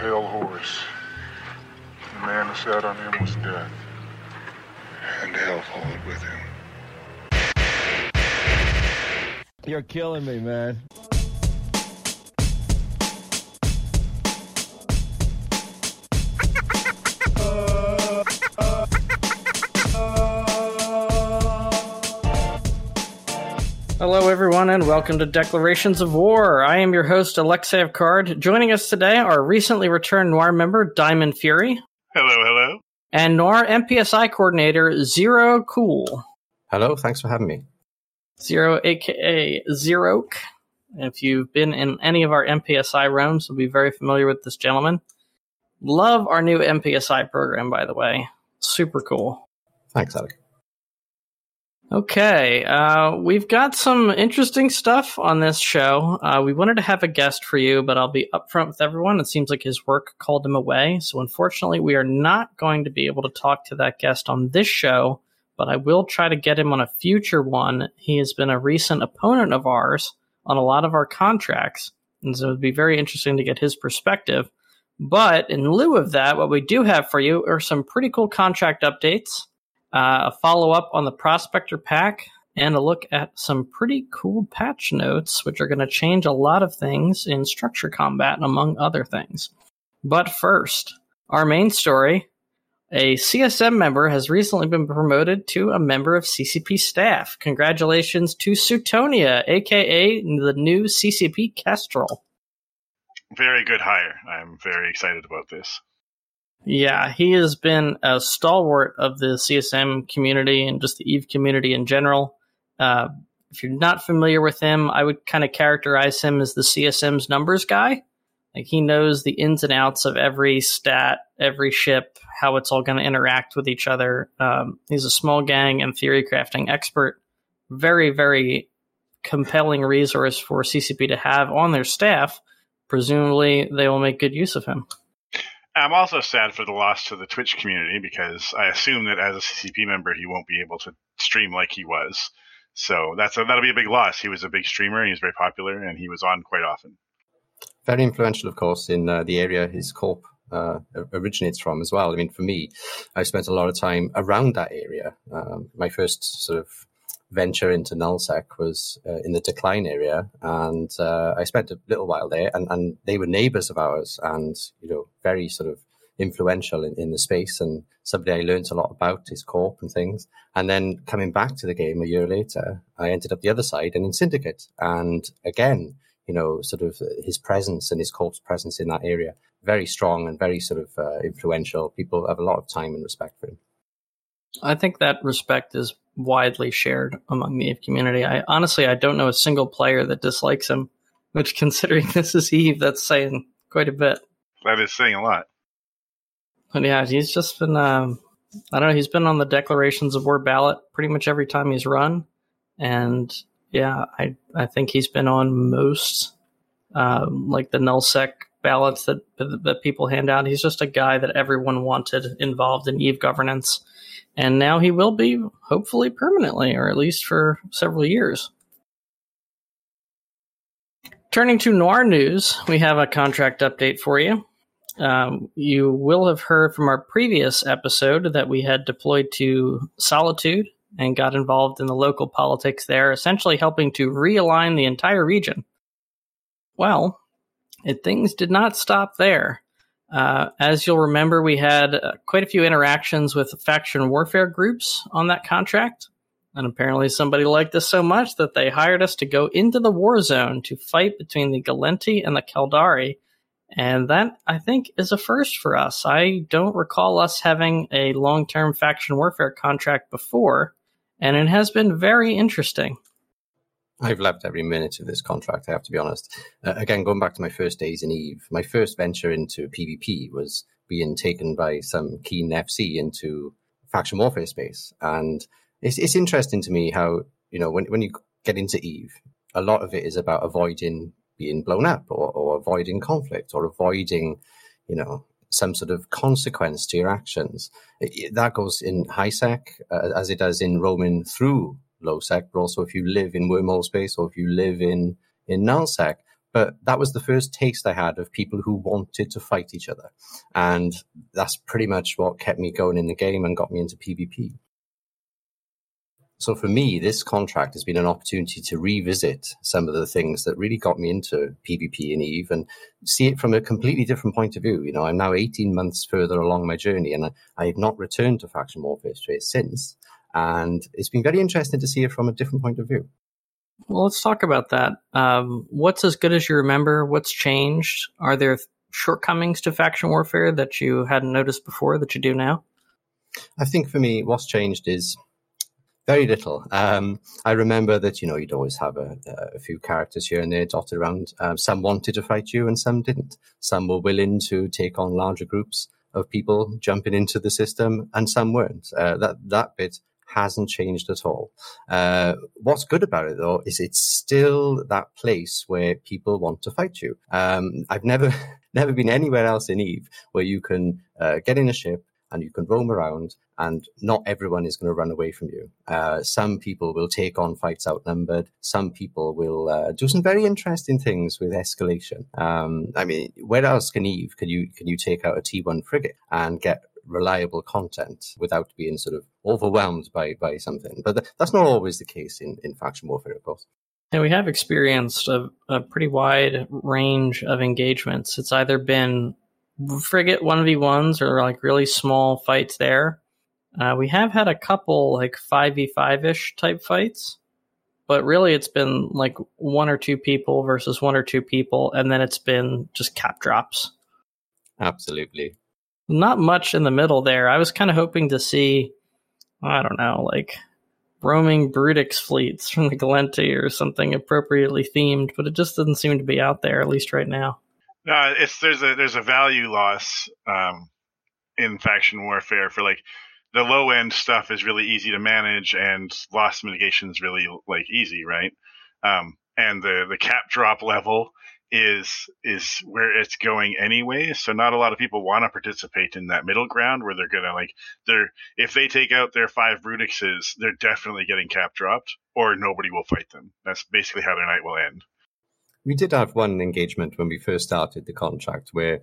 pale horse. The man who sat on him was death, and hell followed with him. You're killing me, man. Hello, everyone, and welcome to Declarations of War. I am your host, Alekseyev Karrde. Joining us today are recently returned Noir member Diamond Fury Hello, hello. and Noir MPSI coordinator Zeeroak Ool. Hello, thanks for having me. Zero, aka Zeeroak. If you've been in any of our MPSI realms, you'll be very familiar with this gentleman. Love our new MPSI program, by the way. Super cool. Thanks, Alek. Okay, uh, we've got some interesting stuff on this show. Uh, we wanted to have a guest for you, but I'll be upfront with everyone. It seems like his work called him away. So, unfortunately, we are not going to be able to talk to that guest on this show, but I will try to get him on a future one. He has been a recent opponent of ours on a lot of our contracts, and so it'd be very interesting to get his perspective. But in lieu of that, what we do have for you are some pretty cool contract updates uh, a follow up on the Prospector Pack, and a look at some pretty cool patch notes, which are going to change a lot of things in structure combat, among other things. But first, our main story a CSM member has recently been promoted to a member of CCP staff. Congratulations to Suitonia, aka the new CCP Kestrel. Very good hire. I'm very excited about this. Yeah, he has been a stalwart of the CSM community and just the Eve community in general. Uh, if you're not familiar with him, I would kind of characterize him as the CSM's numbers guy. Like he knows the ins and outs of every stat, every ship, how it's all going to interact with each other. Um, he's a small gang and theory crafting expert. Very, very compelling resource for CCP to have on their staff. Presumably, they will make good use of him. I'm also sad for the loss to the Twitch community because I assume that as a CCP member, he won't be able to stream like he was. So that's a, that'll be a big loss. He was a big streamer. He was very popular, and he was on quite often. Very influential, of course, in uh, the area his corp uh, originates from as well. I mean, for me, I spent a lot of time around that area. Um, my first sort of venture into nullsec was uh, in the decline area and uh, i spent a little while there and, and they were neighbors of ours and you know very sort of influential in, in the space and somebody i learned a lot about his corp and things. And then coming back to the game a year later i ended up the other side and in syndicate. And again you know sort of his presence and his corp's presence in that area very strong and very sort of uh, influential. People have a lot of time and respect for him. I think that respect is widely shared among the Eve community. I honestly I don't know a single player that dislikes him, which considering this is Eve, that's saying quite a bit. That is saying a lot. But yeah, he's just been um, I don't know, he's been on the declarations of war ballot pretty much every time he's run. And yeah, I I think he's been on most um, like the nullsec ballots that that people hand out. He's just a guy that everyone wanted involved in Eve governance and now he will be hopefully permanently, or at least for several years. Turning to noir news, we have a contract update for you. Um, you will have heard from our previous episode that we had deployed to Solitude and got involved in the local politics there, essentially helping to realign the entire region. Well, things did not stop there. Uh, as you'll remember, we had uh, quite a few interactions with faction warfare groups on that contract. And apparently, somebody liked us so much that they hired us to go into the war zone to fight between the Gallente and the Caldari. And that, I think, is a first for us. I don't recall us having a long term faction warfare contract before, and it has been very interesting. I've loved every minute of this contract, I have to be honest. Uh, again, going back to my first days in Eve, my first venture into PvP was being taken by some keen FC into faction warfare space. And it's, it's interesting to me how, you know, when, when you get into Eve, a lot of it is about avoiding being blown up or, or avoiding conflict or avoiding, you know, some sort of consequence to your actions. It, it, that goes in high sec uh, as it does in roaming through low sec, but also if you live in wormhole space or if you live in in null. But that was the first taste I had of people who wanted to fight each other. And that's pretty much what kept me going in the game and got me into PvP. So for me, this contract has been an opportunity to revisit some of the things that really got me into PvP and Eve and see it from a completely different point of view. You know, I'm now 18 months further along my journey and I, I have not returned to faction warfare since. And it's been very interesting to see it from a different point of view. Well, let's talk about that. Um, what's as good as you remember? What's changed? Are there shortcomings to faction warfare that you hadn't noticed before that you do now? I think for me, what's changed is very little. Um, I remember that you know you'd always have a, a few characters here and there dotted around. Um, some wanted to fight you, and some didn't. Some were willing to take on larger groups of people jumping into the system, and some weren't. Uh, that that bit hasn't changed at all. Uh, what's good about it though is it's still that place where people want to fight you. Um, I've never never been anywhere else in Eve where you can uh, get in a ship and you can roam around and not everyone is going to run away from you. Uh, some people will take on fights outnumbered. Some people will uh, do some very interesting things with escalation. Um, I mean, where else can Eve can you can you take out a T1 frigate and get reliable content without being sort of overwhelmed by by something? But th- that's not always the case in in faction warfare, of course. And we have experienced a, a pretty wide range of engagements. It's either been frigate 1v1s or like really small fights there uh, we have had a couple like 5v5 ish type fights, but really it's been like one or two people versus one or two people, and then it's been just cap drops. Absolutely. Not much in the middle there. I was kind of hoping to see, I don't know, like roaming Brutix fleets from the Gallente or something appropriately themed, but it just doesn't seem to be out there, at least right now. No, it's there's a there's a value loss um, in faction warfare for like the low end stuff is really easy to manage and loss mitigation is really like easy, right? Um, and the the cap drop level is is where it's going anyway. So not a lot of people want to participate in that middle ground where they're gonna like they're if they take out their five Brutixes, they're definitely getting cap dropped, or nobody will fight them. That's basically how their night will end. We did have one engagement when we first started the contract where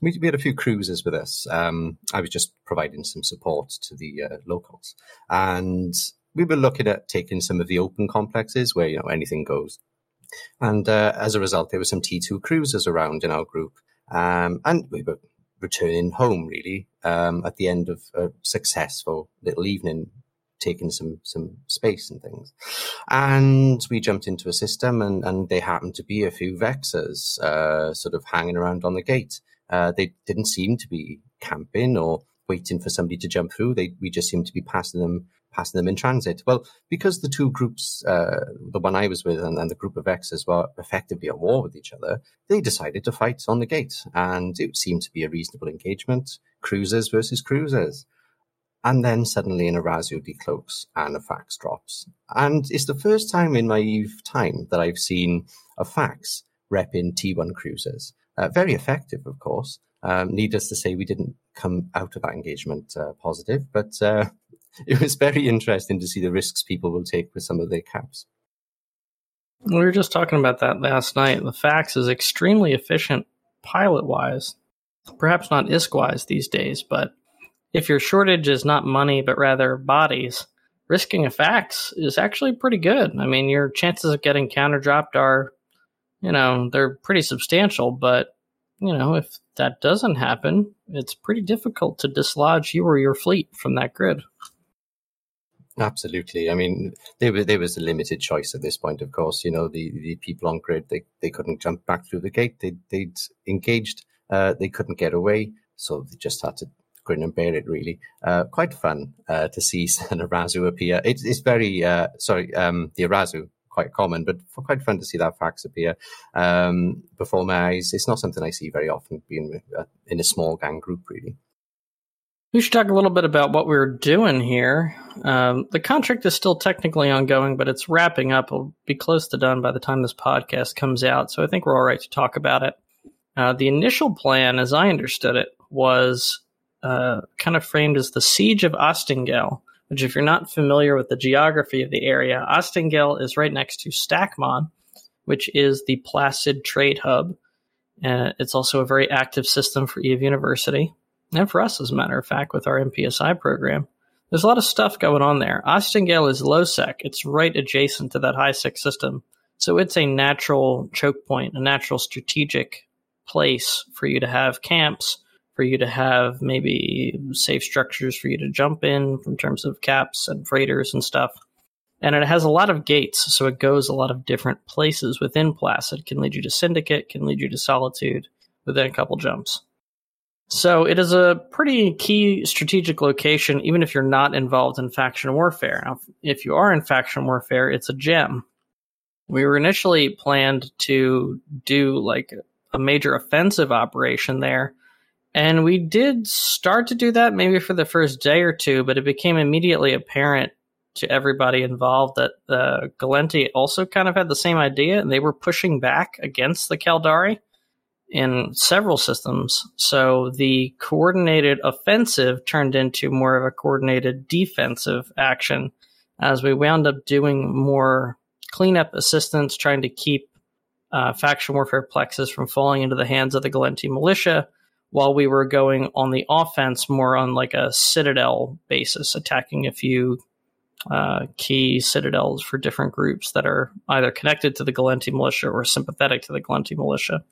we, we had a few cruisers with us. Um, I was just providing some support to the uh, locals, and we were looking at taking some of the open complexes where you know anything goes. And uh, as a result, there were some T2 cruisers around in our group, um, and we were returning home really um, at the end of a successful little evening taking some some space and things. And we jumped into a system, and and there happened to be a few Vexors uh, sort of hanging around on the gate. Uh, they didn't seem to be camping or waiting for somebody to jump through. They we just seemed to be passing them passing them in transit. Well, because the two groups, uh, the one I was with and, and the group of X's were effectively at war with each other, they decided to fight on the gate, and it seemed to be a reasonable engagement. Cruisers versus cruisers. And then suddenly an Arazu decloaks and a fax drops. And it's the first time in my Eve time that I've seen a fax rep in T1 cruisers. Uh, very effective, of course. Um, needless to say, we didn't come out of that engagement uh, positive, but uh, it was very interesting to see the risks people will take with some of their caps. We were just talking about that last night. The fax is extremely efficient pilot wise, perhaps not ISK wise these days, but if your shortage is not money but rather bodies, risking a fax is actually pretty good. I mean, your chances of getting counter dropped are you know, they're pretty substantial, but you know, if that doesn't happen, it's pretty difficult to dislodge you or your fleet from that grid. Absolutely. I mean, there, was, there was a limited choice at this point, of course. You know, the, the people on grid, they, they couldn't jump back through the gate. They, they'd engaged. Uh, they couldn't get away. So they just had to grin and bear it, really. Uh, quite fun uh, to see an Arazu appear. It, it's very, uh, sorry, um, the Arazu quite common, but quite fun to see that fax appear um, before my eyes. It's not something I see very often being uh, in a small gang group, really. We should talk a little bit about what we're doing here. Um, the contract is still technically ongoing, but it's wrapping up. It'll be close to done by the time this podcast comes out, so I think we're all right to talk about it. Uh, the initial plan, as I understood it, was uh, kind of framed as the Siege of Ostingel, which, if you're not familiar with the geography of the area, Ostingel is right next to Stacmon, which is the Placid Trade Hub. Uh, it's also a very active system for EVE University, and for us, as a matter of fact, with our MPSI program. There's a lot of stuff going on there. Ostingel is low sec. It's right adjacent to that high sec system. So it's a natural choke point, a natural strategic place for you to have camps, for you to have maybe safe structures for you to jump in in terms of caps and freighters and stuff. And it has a lot of gates, so it goes a lot of different places within Placid. Can lead you to Syndicate, can lead you to Solitude within a couple jumps. So it is a pretty key strategic location, even if you're not involved in faction warfare. Now, if you are in faction warfare, it's a gem. We were initially planned to do like a major offensive operation there. And we did start to do that maybe for the first day or two, but it became immediately apparent to everybody involved that uh, Gallente also kind of had the same idea, and they were pushing back against the Caldari in several systems. So the coordinated offensive turned into more of a coordinated defensive action as we wound up doing more cleanup assistance, trying to keep uh, faction warfare plexes from falling into the hands of the Gallente militia while we were going on the offense more on like a citadel basis, attacking a few uh, key citadels for different groups that are either connected to the Gallente militia or sympathetic to the Gallente militia.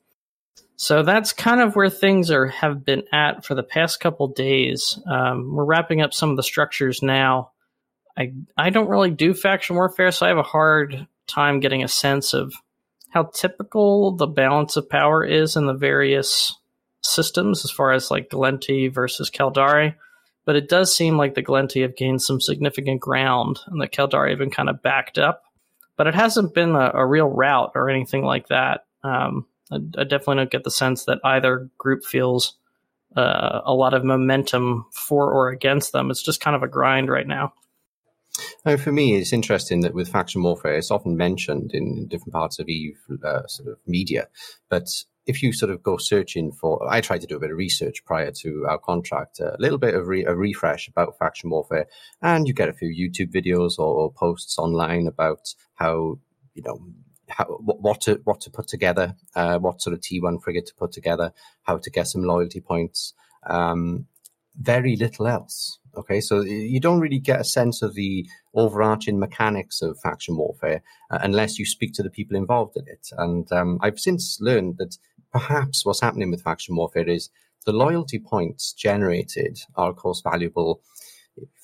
So that's kind of where things are have been at for the past couple days. Um, we're wrapping up some of the structures now. I I don't really do faction warfare, so I have a hard time getting a sense of how typical the balance of power is in the various systems as far as like Gallente versus Caldari. But it does seem like the Gallente have gained some significant ground and the Caldari have been kind of backed up. But it hasn't been a, a real rout or anything like that. Um, I, I, definitely don't get the sense that either group feels uh, a lot of momentum for or against them. It's just kind of a grind right now. Now, for me, it's interesting that with faction warfare, it's often mentioned in different parts of Eve uh, sort of media. But if you sort of go searching for, I tried to do a bit of research prior to our contract, a little bit of re, a refresh about faction warfare, and you get a few YouTube videos or, or posts online about how you know how, what to what to put together, uh, what sort of T1 frigate to put together, how to get some loyalty points. Um, very little else. Okay, so you don't really get a sense of the overarching mechanics of faction warfare uh, unless you speak to the people involved in it. And um, I've since learned that perhaps what's happening with faction warfare is the loyalty points generated are, of course, valuable.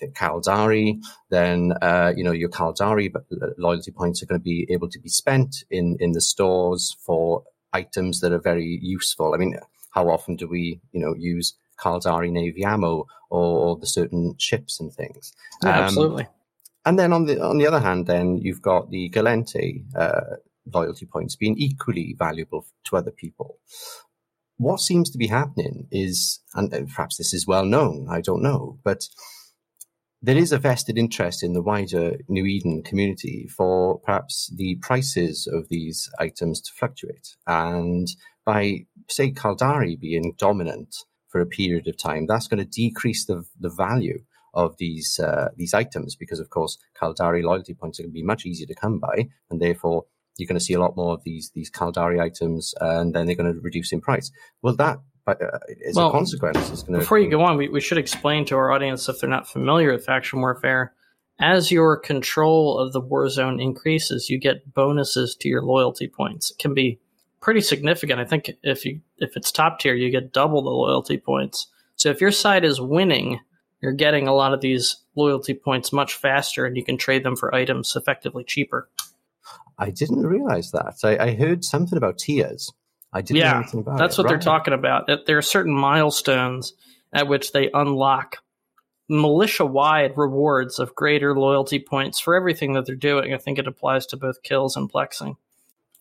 If Caldari, then uh, you know your Caldari loyalty points are going to be able to be spent in in the stores for items that are very useful. I mean, how often do we you know use Caldari Navy ammo or, or the certain ships and things. Yeah, um, absolutely. And then on the on the other hand, then you've got the Gallente uh, loyalty points being equally valuable to other people. What seems to be happening is, and perhaps this is well known, I don't know, but there is a vested interest in the wider New Eden community for perhaps the prices of these items to fluctuate. And by, say, Caldari being dominant, for a period of time, that's going to decrease the, the value of these uh, these items because, of course, Caldari loyalty points are going to be much easier to come by, and therefore you're going to see a lot more of these these Caldari items, and then they're going to reduce in price. Well, that uh, as well, a consequence is going to. Before you go on, we, we should explain to our audience if they're not familiar with faction warfare. As your control of the war zone increases, you get bonuses to your loyalty points. It can be pretty significant. I think if you if it's top tier, you get double the loyalty points. So if your side is winning, you're getting a lot of these loyalty points much faster, and you can trade them for items effectively cheaper. I didn't realize that. I, I heard something about tiers. I didn't yeah, know anything about that's it. what right. they're talking about. There are certain milestones at which they unlock militia-wide rewards of greater loyalty points for everything that they're doing. I think it applies to both kills and plexing.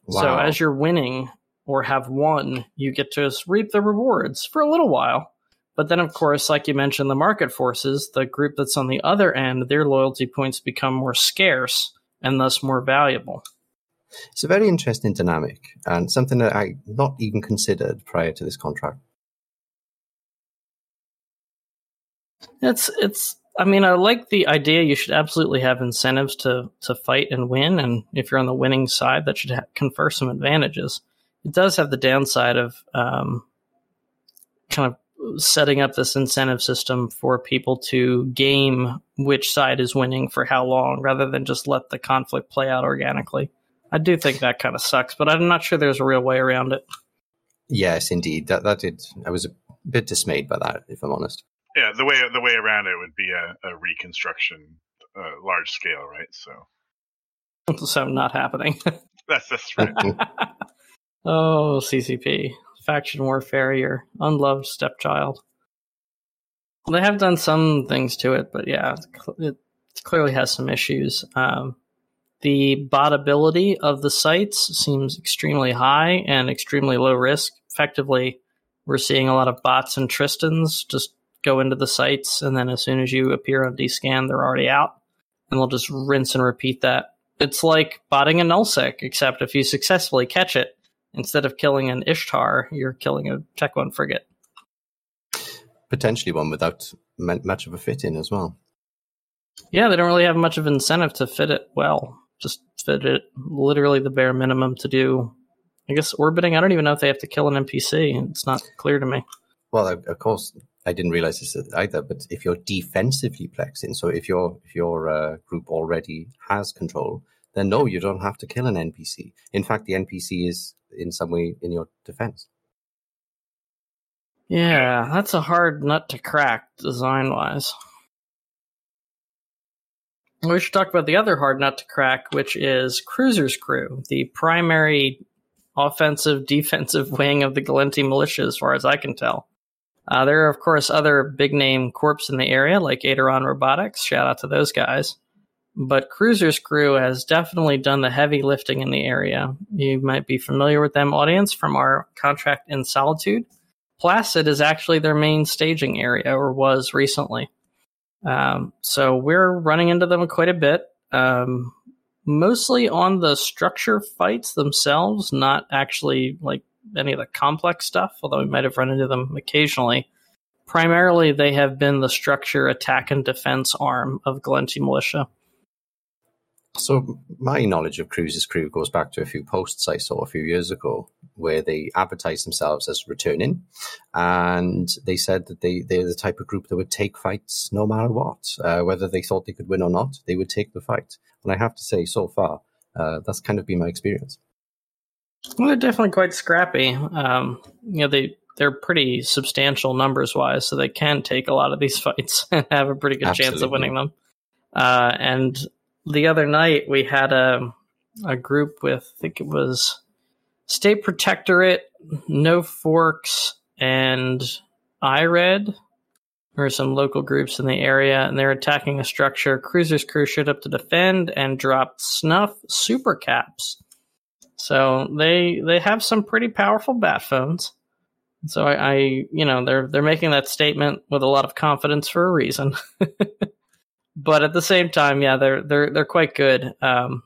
Wow. So as you're winning or have won, you get to reap the rewards for a little while. But then, of course, like you mentioned, the market forces, the group that's on the other end, their loyalty points become more scarce and thus more valuable. It's a very interesting dynamic and something that I not even considered prior to this contract. It's it's I mean, I like the idea. You should absolutely have incentives to to fight and win, and if you're on the winning side, that should ha- confer some advantages. It does have the downside of um, kind of setting up this incentive system for people to game which side is winning for how long, rather than just let the conflict play out organically. I do think that kind of sucks, but I'm not sure there's a real way around it. Yes, indeed. That that did. I was a bit dismayed by that, if I'm honest. Yeah, the way the way around it would be a, a reconstruction, uh, large scale, right? So, so not happening. that's that's right. oh, CCP faction warfare, your unloved stepchild. They have done some things to it, but yeah, it clearly has some issues. Um, the botability of the sites seems extremely high and extremely low risk. Effectively, we're seeing a lot of bots and Tristans just go into the sites, and then as soon as you appear on DScan, they're already out, and they'll just rinse and repeat that. It's like botting a nullsec, except if you successfully catch it, instead of killing an Ishtar, you're killing a Tech One frigate. Potentially one without much of a fit in as well. Yeah, they don't really have much of incentive to fit it well. Just fit it literally the bare minimum to do. I guess orbiting. I don't even know if they have to kill an NPC. It's not clear to me. Well, of course, I didn't realize this either. But if you're defensively plexing, so if your if your uh, group already has control, then no, you don't have to kill an NPC. In fact, the NPC is in some way in your defense. Yeah, that's a hard nut to crack design wise. We should talk about the other hard nut to crack, which is Cruiser's Crew, the primary offensive defensive wing of the Gallente militia, as far as I can tell. Uh, there are, of course, other big name corps in the area, like Aideron Robotics. Shout out to those guys. But Cruiser's Crew has definitely done the heavy lifting in the area. You might be familiar with them, audience, from our contract in Solitude. Placid is actually their main staging area, or was recently. Um, so we're running into them quite a bit, um, mostly on the structure fights themselves, not actually like any of the complex stuff, although we might have run into them occasionally. Primarily, they have been the structure attack and defense arm of Gallente Militia. So my knowledge of Cruiser's Crew goes back to a few posts I saw a few years ago where they advertised themselves as returning and they said that they, they're the type of group that would take fights no matter what. Uh, whether they thought they could win or not, they would take the fight. And I have to say, so far, uh, that's kind of been my experience. Well, they're definitely quite scrappy. Um, you know, they they're pretty substantial numbers wise, so they can take a lot of these fights and have a pretty good Absolutely. chance of winning them. Uh, and the other night we had a a group with I think it was State Protectorate, No Forks, and IRED, or some local groups in the area, and they're attacking a structure. Cruiser's crew showed up to defend and dropped snuff super caps. So they they have some pretty powerful bat phones. So I, I you know they're they're making that statement with a lot of confidence for a reason. but at the same time, yeah, they're they're they're quite good. Um,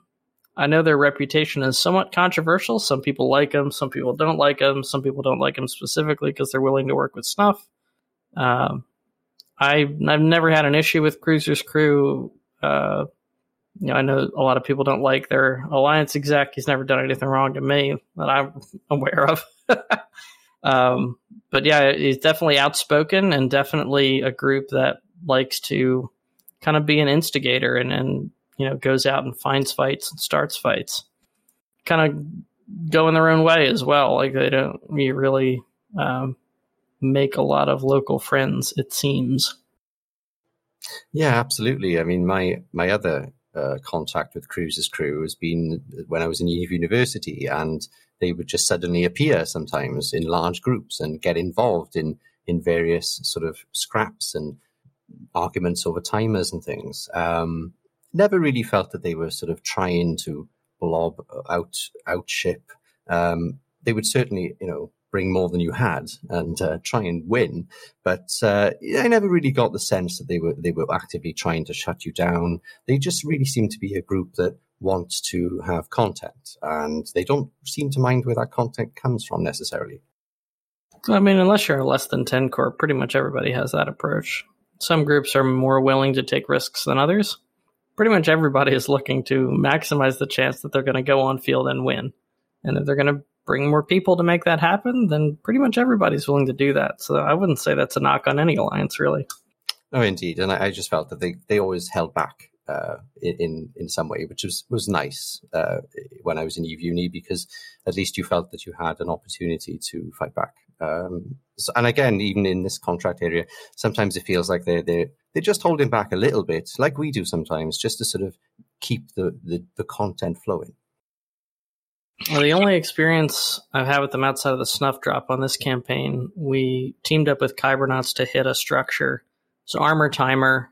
I know their reputation is somewhat controversial. Some people like them, some people don't like them. Some people don't like them specifically because they're willing to work with snuff. Um, I I've never had an issue with Cruiser's crew. Uh, you know, I know a lot of people don't like their alliance exec. He's never done anything wrong to me that I'm aware of. um, but yeah, he's definitely outspoken and definitely a group that likes to kind of be an instigator and, and you know goes out and finds fights and starts fights. Kind of go in their own way as well. Like they don't really um, make a lot of local friends it seems. Yeah absolutely. I mean my my other uh, contact with Cruiser's crew has been when I was in university, and they would just suddenly appear sometimes in large groups and get involved in in various sort of scraps and arguments over timers and things. Um, never really felt that they were sort of trying to blob out outship. Um, they would certainly, you know, bring more than you had and uh, try and win. But uh, I never really got the sense that they were they were actively trying to shut you down. They just really seem to be a group that wants to have content, and they don't seem to mind where that content comes from necessarily. I mean, unless you're less than ten core, pretty much everybody has that approach. Some groups are more willing to take risks than others. Pretty much everybody is looking to maximize the chance that they're going to go on field and win. And if they're going to bring more people to make that happen, then pretty much everybody's willing to do that. So I wouldn't say that's a knock on any alliance, really. Oh, indeed, and I, I just felt that they, they always held back uh, in in some way, which was was nice uh, when I was in Uni because at least you felt that you had an opportunity to fight back. Um, so, and again, even in this contract area, sometimes it feels like they're they they're just holding back a little bit, like we do sometimes, just to sort of keep the the, the content flowing. Well, the only experience I've had with them outside of the snuff drop on this campaign, we teamed up with Kybernauts to hit a structure. So armor timer.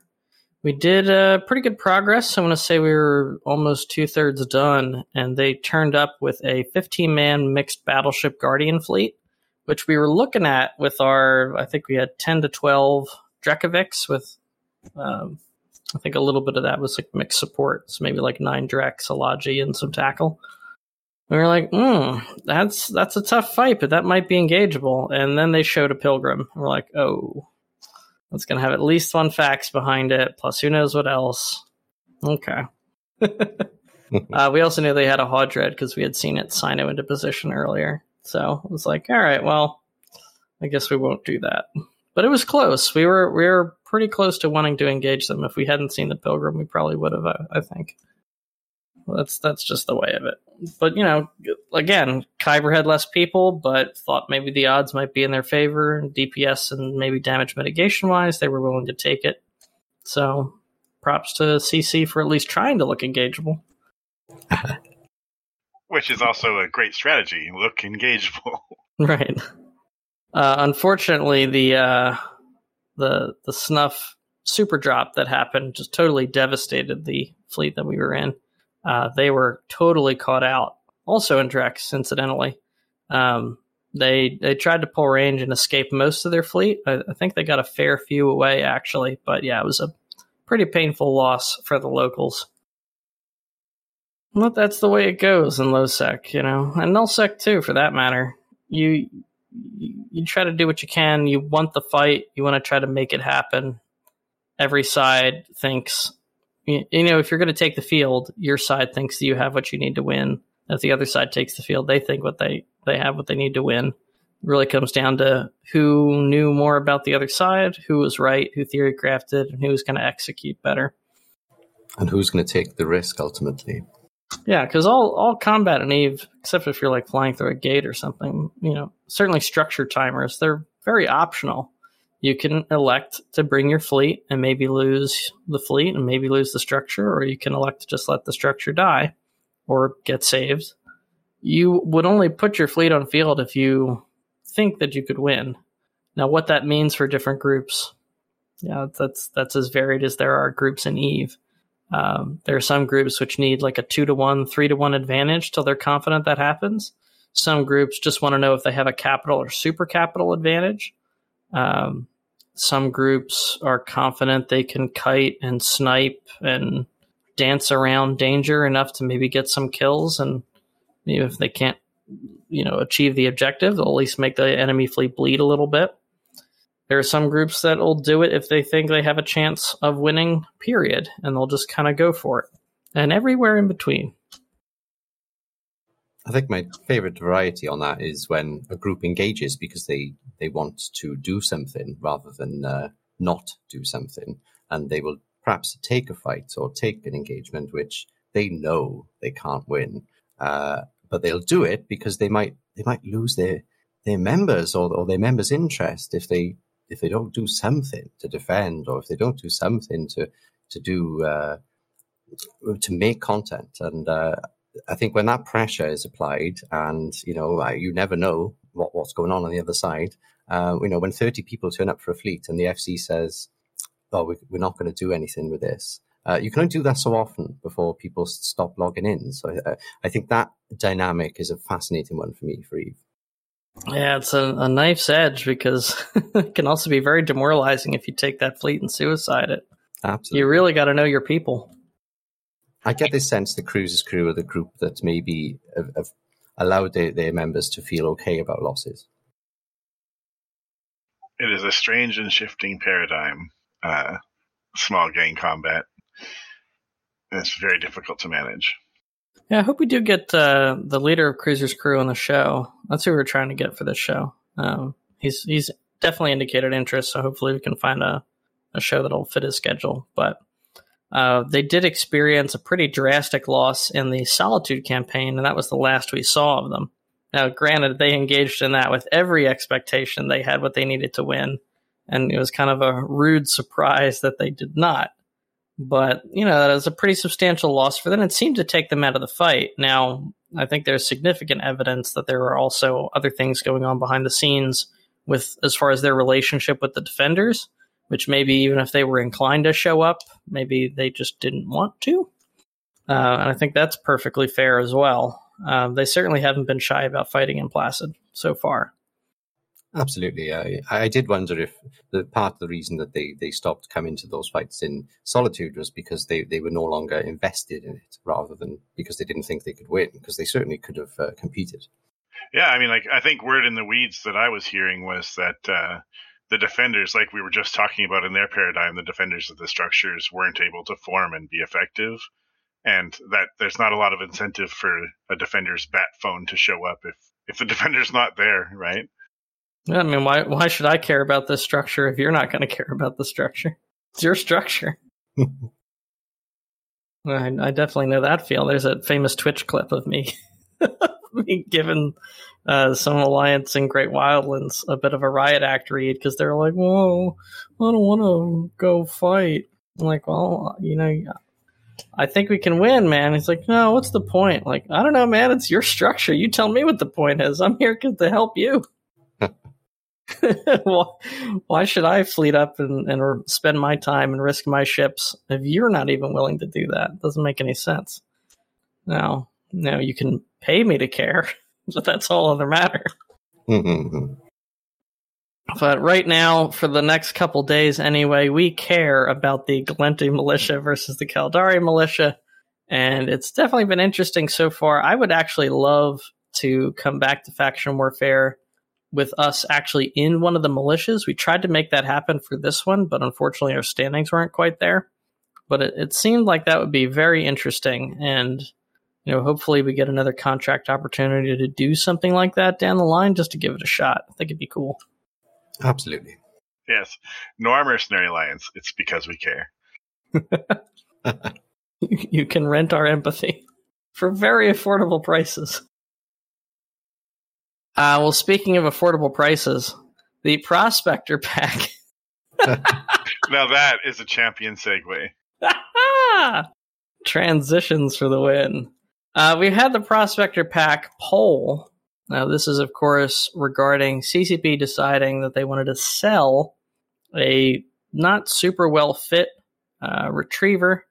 We did uh, pretty good progress. I want to say we were almost two thirds done, and they turned up with a 15 man mixed battleship Guardian fleet, which we were looking at with our, I think we had 10 to 12 Drekavacs with, um, I think a little bit of that was like mixed support. So maybe like nine Drex, a Logi, and some tackle we were like, hmm, that's that's a tough fight, but that might be engageable. And then they showed a pilgrim. And we're like, oh, that's gonna have at least one fax behind it, plus who knows what else. Okay. uh, we also knew they had a Hodred because we had seen it cyno into position earlier. So it was like, all right, well, I guess we won't do that. But it was close. We were we were pretty close to wanting to engage them. If we hadn't seen the pilgrim, we probably would have. I, I think. That's that's just the way of it. But you know, again, Kyber had less people, but thought maybe the odds might be in their favor. And DPS and maybe damage mitigation wise, they were willing to take it. So, props to CC for at least trying to look engageable. Which is also a great strategy. Look engageable. Right. Uh, unfortunately, the uh, the the snuff super drop that happened just totally devastated the fleet that we were in. Uh, they were totally caught out. Also in Drex, incidentally. Um, they they tried to pull range and escape most of their fleet. I, I, think they got a fair few away actually, but yeah, it was a pretty painful loss for the locals. Well, that's the way it goes in low sec, you know, and null sec too, for that matter. You you try to do what you can. You want the fight. You want to try to make it happen. Every side thinks you, know, if you're going to take the field, your side thinks that you have what you need to win. If the other side takes the field, they think what they they have what they need to win. It really comes down to who knew more about the other side, who was right, who theory crafted, and who was going to execute better. And who's going to take the risk ultimately? Yeah, because all all combat in Eve, except if you're like flying through a gate or something, you know, certainly structure timers, they're very optional you can elect to bring your fleet and maybe lose the fleet and maybe lose the structure, or you can elect to just let the structure die or get saved. You would only put your fleet on field if you think that you could win. Now, what that means for different groups, yeah, that's that's as varied as there are groups in Eve. Um, there are some groups which need like a two to one, three to one advantage till they're confident that happens. Some groups just want to know if they have a capital or super capital advantage. Um, some groups are confident they can kite and snipe and dance around danger enough to maybe get some kills. And even if they can't, you know, achieve the objective, they'll at least make the enemy fleet bleed a little bit. There are some groups that will do it if they think they have a chance of winning, period, and they'll just kind of go for it. And everywhere in between. I think my favorite variety on that is when a group engages because they, they want to do something rather than uh, not do something. And they will perhaps take a fight or take an engagement which they know they can't win. Uh, but they'll do it because they might they might lose their their members or, or their members' interest if they if they don't do something to defend or if they don't do something to to do uh, to make content. And uh, I think when that pressure is applied, and you know, you never know what, what's going on on the other side. Uh, you know, when 30 people turn up for a fleet and the FC says, "Oh, we, are not going to do anything with this," uh, you can only do that so often before people stop logging in. So uh, I think that dynamic is a fascinating one for me for Eve. Yeah, it's a, a knife's edge because it can also be very demoralizing if you take that fleet and suicide it. Absolutely, you really got to know your people. I get this sense the Cruiser's crew are the group that maybe have, have allowed their, their members to feel okay about losses. It is a strange and shifting paradigm. uh, small gang combat. It's very difficult to manage. Yeah, I hope we do get uh, the leader of Cruiser's crew on the show. That's who we're trying to get for this show. Um, he's he's definitely indicated interest, so hopefully we can find a, a show that'll fit his schedule. But uh, they did experience a pretty drastic loss in the Solitude campaign, and that was the last we saw of them. Now, granted, they engaged in that with every expectation they had what they needed to win, and it was kind of a rude surprise that they did not. But, you know, that is a pretty substantial loss for them. It seemed to take them out of the fight. Now, I think there's significant evidence that there are also other things going on behind the scenes with as far as their relationship with the defenders, which maybe even if they were inclined to show up, maybe they just didn't want to. Uh, and I think that's perfectly fair as well. Um, they certainly haven't been shy about fighting in Placid so far. Absolutely. I, I did wonder if the part of the reason that they, they stopped coming to those fights in solitude was because they, they were no longer invested in it rather than because they didn't think they could win, because they certainly could have uh, competed. Yeah, I mean, like I think word in the weeds that I was hearing was that uh, the defenders, like we were just talking about in their paradigm, the defenders of the structures weren't able to form and be effective, and that there's not a lot of incentive for a defender's bat phone to show up if if the defender's not there, right? I mean, why why should I care about this structure if you're not going to care about the structure? It's your structure. I, I, definitely know that feel. There's a famous Twitch clip of me, me giving uh, some alliance in Great Wildlands a bit of a riot act read because they're like, "Whoa, I don't want to go fight." I'm like, well, you know, I think we can win, man. He's like, no, what's the point? Like, I don't know, man. It's your structure. You tell me what the point is. I'm here to help you. Why should I fleet up and, and spend my time and risk my ships if you're not even willing to do that? It doesn't make any sense. Now, now you can pay me to care, but that's all other matter. Mm-hmm. but right now, for the next couple days anyway, we care about the Gallente militia versus the Caldari militia, and it's definitely been interesting so far. I would actually love to come back to faction warfare with us actually in one of the militias. We tried to make that happen for this one, but unfortunately our standings weren't quite there. But it, it seemed like that would be very interesting, and you know, hopefully we get another contract opportunity to do something like that down the line, just to give it a shot. I think it'd be cool. Absolutely. Yes. Noir mercenary alliance. It's because we care. you can rent our empathy for very affordable prices. Uh, well, speaking of affordable prices, the Prospector Pack. now that is a champion segue. Transitions for the win. Uh, we had the Prospector Pack poll. Now, this is, of course, regarding CCP deciding that they wanted to sell a not super well fit uh, retriever.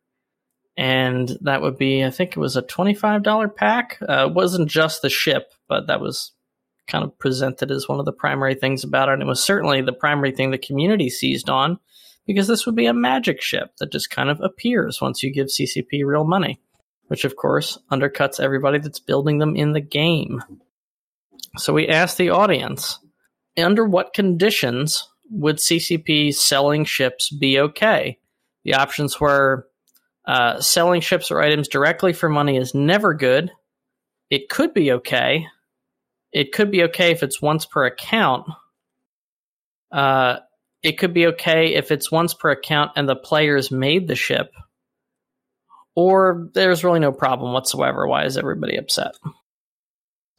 And that would be, I think it was a $25 pack. Uh, it wasn't just the ship, but that was kind of presented as one of the primary things about it. And it was certainly the primary thing the community seized on because this would be a magic ship that just kind of appears once you give CCP real money, which of course undercuts everybody that's building them in the game. So we asked the audience under what conditions would CCP selling ships be okay? The options were uh, selling ships or items directly for money is never good. It could be okay it could be okay if it's once per account. Uh, it could be okay if it's once per account and the players made the ship. Or there's really no problem whatsoever. Why is everybody upset?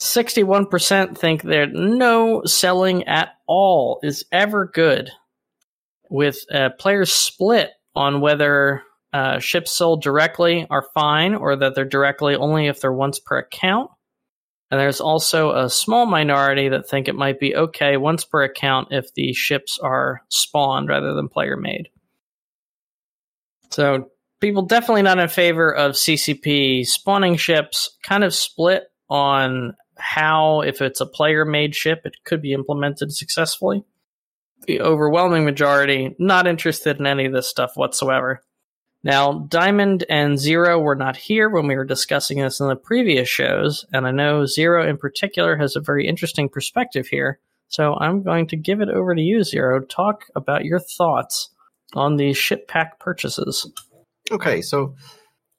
61% think that no selling at all is ever good, with uh, players split on whether uh, ships sold directly are fine or that they're directly only if they're once per account. And there's also a small minority that think it might be okay once per account if the ships are spawned rather than player made. So people definitely not in favor of CCP spawning ships, kind of split on how, if it's a player made ship, it could be implemented successfully. The overwhelming majority not interested in any of this stuff whatsoever. Now, Diamond and Zero were not here when we were discussing this in the previous shows, and I know Zero in particular has a very interesting perspective here. So I'm going to give it over to you, Zero. Talk about your thoughts on the ship pack purchases. Okay, so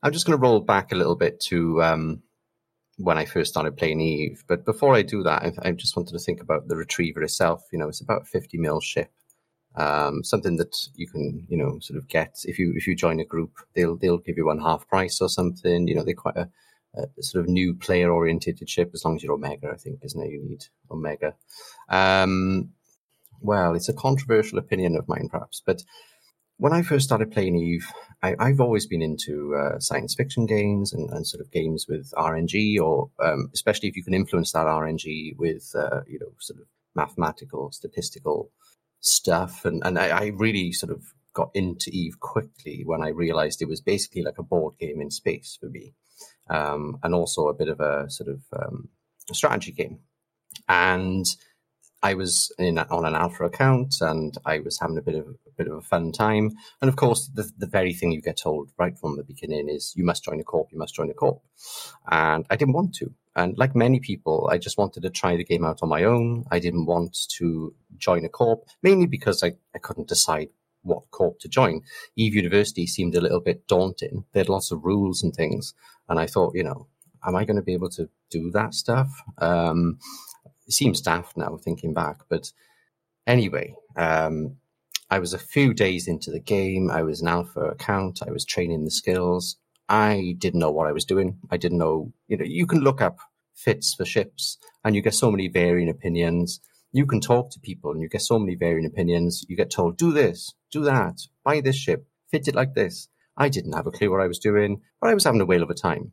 I'm just going to roll back a little bit to um, when I first started playing Eve. But before I do that, I, I, just wanted to think about the Retriever itself. You know, it's about a 50 mil ship, um, something that you can, you know, sort of get if you if you join a group. They'll they'll give you one half price or something. You know, they're quite a, a sort of new player oriented ship. As long as you're Omega, I think, isn't it? You need Omega. Um, well, it's a controversial opinion of mine, perhaps, but when I first started playing Eve, I, have always been into uh, science fiction games and, and, sort of games with RNG, or um, especially if you can influence that RNG with uh, you know sort of mathematical, statistical stuff. And and I, I, really sort of got into Eve quickly when I realized it was basically like a board game in space for me, um, and also a bit of a sort of um, strategy game. And I was in on an alpha account and I was having a bit of a bit of a fun time. And of course, the, the very thing you get told right from the beginning is you must join a corp, you must join a corp. And I didn't want to. And like many people, I just wanted to try the game out on my own. I didn't want to join a corp, mainly because I, I couldn't decide what corp to join. Eve University seemed a little bit daunting. They had lots of rules and things. And I thought, you know, am I going to be able to do that stuff? Um, it seems daft now thinking back, but anyway, um, I was a few days into the game. I was an alpha account. I was training the skills. I didn't know what I was doing. I didn't know, you know, you can look up fits for ships and you get so many varying opinions. You can talk to people and you get so many varying opinions. You get told, do this, do that, buy this ship, fit it like this. I didn't have a clue what I was doing, but I was having a whale of a time.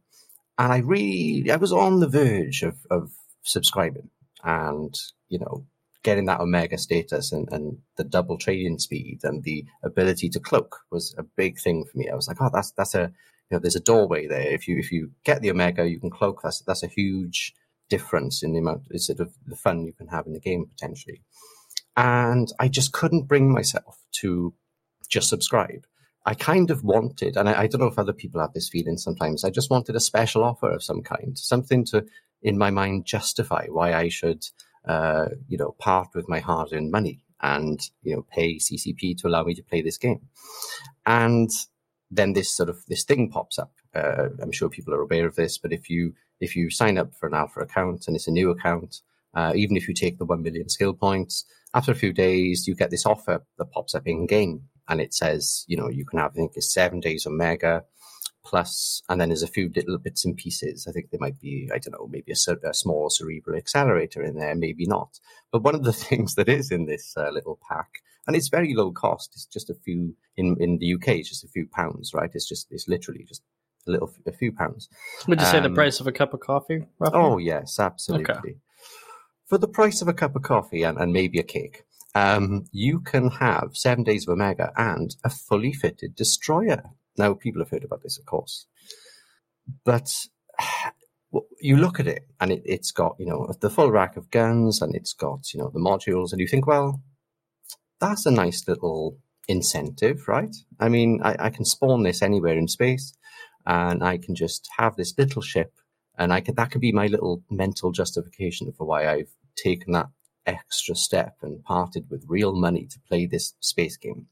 And I really, I was on the verge of, of subscribing and you know getting that omega status and, and the double trading speed and the ability to cloak was a big thing for me. I was like, oh, that's that's a you know, there's a doorway there. If you if you get the omega, you can cloak. That's that's a huge difference in the amount, sort of the fun you can have in the game potentially. And I just couldn't bring myself to just subscribe. I kind of wanted, and I, I, don't know if other people have this feeling sometimes. I just wanted a special offer of some kind, something to in my mind justify why I should, uh, you know, part with my hard-earned money and you know pay CCP to allow me to play this game. And then this sort of this thing pops up. Uh, I'm sure people are aware of this, but if you if you sign up for an alpha account and it's a new account, uh, even if you take the one million skill points, after a few days you get this offer that pops up in game, and it says you know you can have I think it's seven days Omega, plus, and then there's a few little bits and pieces. I think there might be, I don't know, maybe a, a small cerebral accelerator in there, maybe not. But one of the things that is in this uh, little pack, and it's very low cost. It's just a few in in the UK. It's just a few pounds, right? It's just it's literally just a little a few pounds. Would you um, say the um, price of a cup of coffee? Roughly? Oh yes, absolutely. Okay. For the price of a cup of coffee and, and maybe a cake, um, you can have seven days of Omega and a fully fitted destroyer. Now, people have heard about this, of course, but you look at it and it, has got, you know, the full rack of guns and it's got, you know, the modules, and you think, well, that's a nice little incentive, right? I mean, I, I can spawn this anywhere in space and I can just have this little ship and I could, that could be my little mental justification for why I've taken that extra step and parted with real money to play this space game.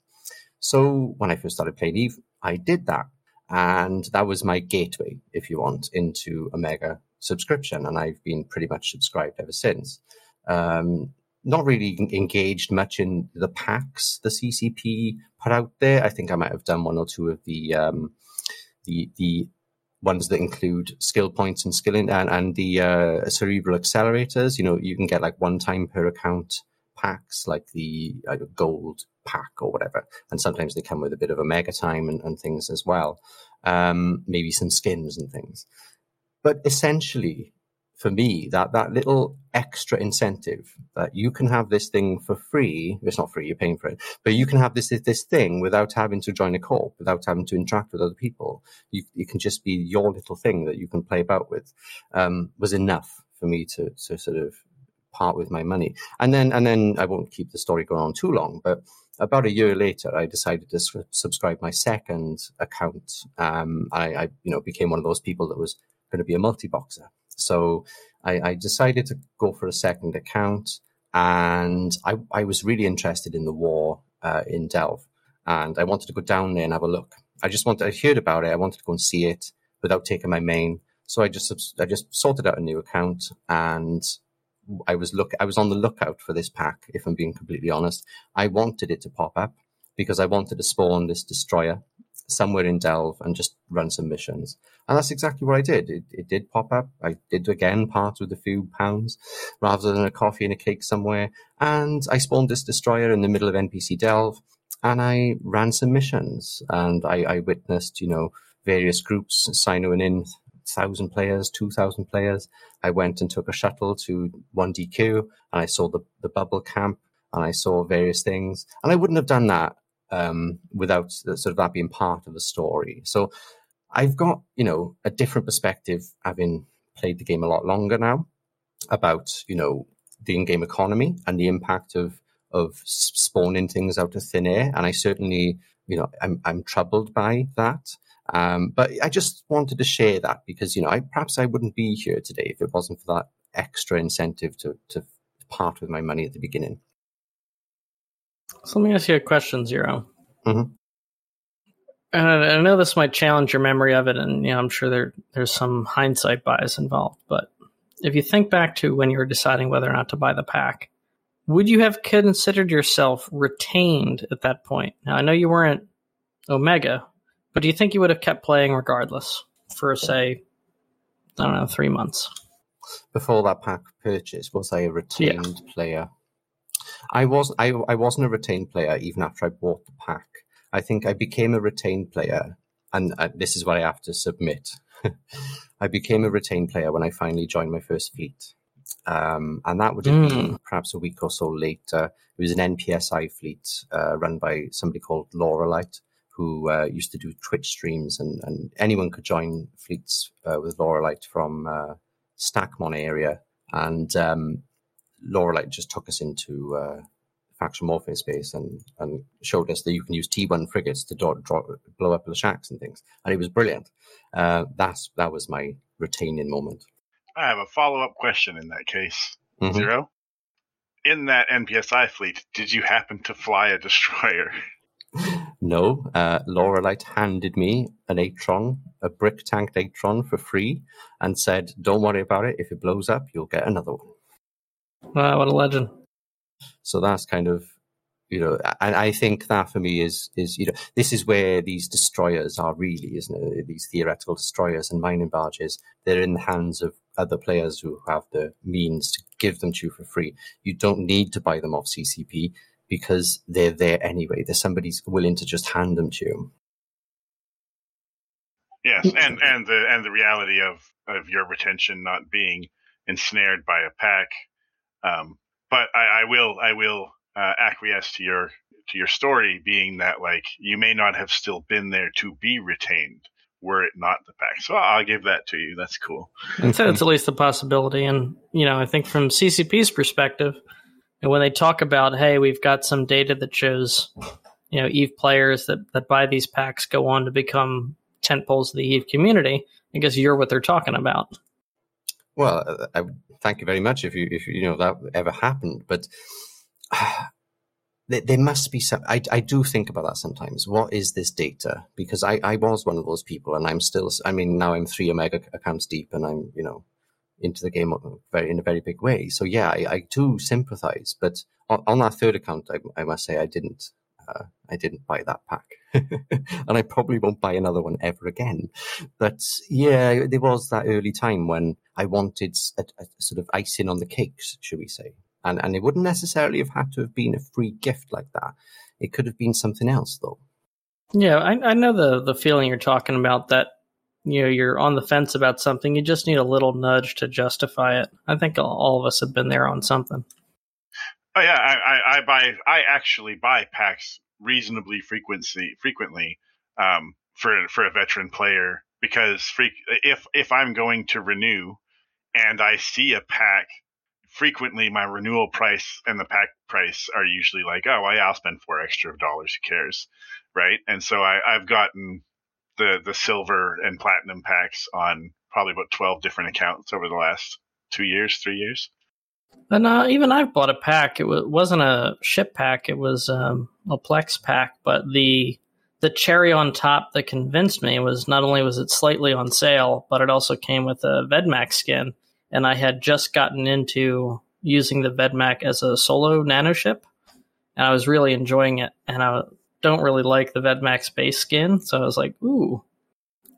So when I first started playing Eve, I did that. And that was my gateway, if you want, into Omega subscription. And I've been pretty much subscribed ever since. Um, not really engaged much in the packs the CCP put out there. I think I might have done one or two of the um, the the ones that include skill points and skilling and, and the uh, cerebral accelerators. You know, you can get like one time per account packs, like the gold pack or whatever. And sometimes they come with a bit of Omega time and, and things as well. Um, maybe some skins and things. But essentially, for me, that, that little extra incentive that you can have this thing for free. It's not free, you're paying for it, but you can have this, this thing without having to join a corp, without having to interact with other people. You, you can just be your little thing that you can play about with, um, was enough for me to, to sort of part with my money. And then, and then I won't keep the story going on too long, but about a year later, I decided to subscribe my second account. Um, I, I, you know, became one of those people that was going to be a multi-boxer. So I, I, decided to go for a second account, and I, I was really interested in the war uh, in Delve. and I wanted to go down there and have a look. I just wanted, I heard about it. I wanted to go and see it without taking my main. So I just, I just sorted out a new account and I was look, I was on the lookout for this pack. If I'm being completely honest, I wanted it to pop up because I wanted to spawn this destroyer somewhere in Delve and just run some missions. And that's exactly what I did. It, it did pop up. I did again part with a few pounds rather than a coffee and a cake somewhere. And I spawned this destroyer in the middle of NPC Delve and I ran some missions and I, I witnessed, you know, various groups signing in thousand players, two thousand players. I went and took a shuttle to one DQ and I saw the, the bubble camp and I saw various things. And I wouldn't have done that um, without sort of that being part of the story. So I've got, you know, a different perspective having played the game a lot longer now about, you know, the in-game economy and the impact of of spawning things out of thin air. And I certainly, you know, I'm I'm troubled by that. Um, but I just wanted to share that because, you know, I perhaps I wouldn't be here today if it wasn't for that extra incentive to to part with my money at the beginning. So let me ask you a question, Zero Mhm. And I I know this might challenge your memory of it, and you know, I'm sure there there's some hindsight bias involved. But if you think back to when you were deciding whether or not to buy the pack, would you have considered yourself retained at that point? Now I know you weren't Omega, but do you think you would have kept playing regardless for say, I don't know, three months? Before that pack purchase, was I a retained player? I was I I wasn't a retained player even after I bought the pack. I think I became a retained player, and uh, this is what I have to submit. I became a retained player when I finally joined my first fleet, um, and that would have been perhaps a week or so later. It was an NPSI fleet uh, run by somebody called Laurelite, who uh, used to do Twitch streams, and, and anyone could join fleets uh, with Laurelite from uh, Stacmon area, and um, Laurelite just took us into uh, faction warfare space and, and showed us that you can use T1 frigates to draw, blow up the shacks and things. And it was brilliant. Uh, that's, that was my retaining moment. I have a follow up question in that case. Mhm. Zero. In that NPSI fleet, did you happen to fly a destroyer? No, uh, Laurelite handed me an Atron, a brick tanked Atron for free and said, don't worry about it. If it blows up, you'll get another one. Wow, what a legend! So that's kind of, you know, and I think that for me is, is, you know, this is where these destroyers are really, isn't it? These theoretical destroyers and mining barges, they're in the hands of other players who have the means to give them to you for free. You don't need to buy them off CCP because they're there anyway. There's somebody's willing to just hand them to you. Yes, and and the and the reality of of your retention not being ensnared by a pack. Um, but I, I will I will uh, acquiesce to your to your story being that like you may not have still been there to be retained were it not the pack. So I'll give that to you. That's cool. And so it's at least a possibility. And, you know, I think from CCP's perspective, and when they talk about, hey, we've got some data that shows, you know, Eve players that, that buy these packs go on to become tent poles of the Eve community, I guess you're what they're talking about. Well, uh, I, thank you very much if you if you know that ever happened, but uh, there, there must be some. I, I do think about that sometimes. What is this data? Because I, I was one of those people, and I'm still. I mean, now I'm three Omega accounts deep, and I'm you know into the game very in a very big way. So yeah, I, I do sympathise, but on, on that third account, I, I must say I didn't. Uh, I didn't buy that pack, and I probably won't buy another one ever again. But yeah, there was that early time when I wanted a, a sort of icing on the cakes, should we say? And and it wouldn't necessarily have had to have been a free gift like that. It could have been something else, though. Yeah, I, I know the the feeling you're talking about. That you know you're on the fence about something. You just need a little nudge to justify it. I think all, of us have been there on something. Oh yeah, I, I, I buy I actually buy packs reasonably frequency frequently um, for for a veteran player because if if I'm going to renew and I see a pack frequently my renewal price and the pack price are usually like oh well, yeah, I'll spend four extra dollars who cares right and so I, I've gotten the the silver and platinum packs on probably about 12 different accounts over the last two years three years And uh, even I've bought a pack. It w- wasn't a ship pack; it was um, a Plex pack. But the the cherry on top that convinced me was not only was it slightly on sale, but it also came with a Vedmak skin. And I had just gotten into using the Vedmak as a solo nano ship, and I was really enjoying it. And I don't really like the Vedmak base skin, so I was like, "Ooh,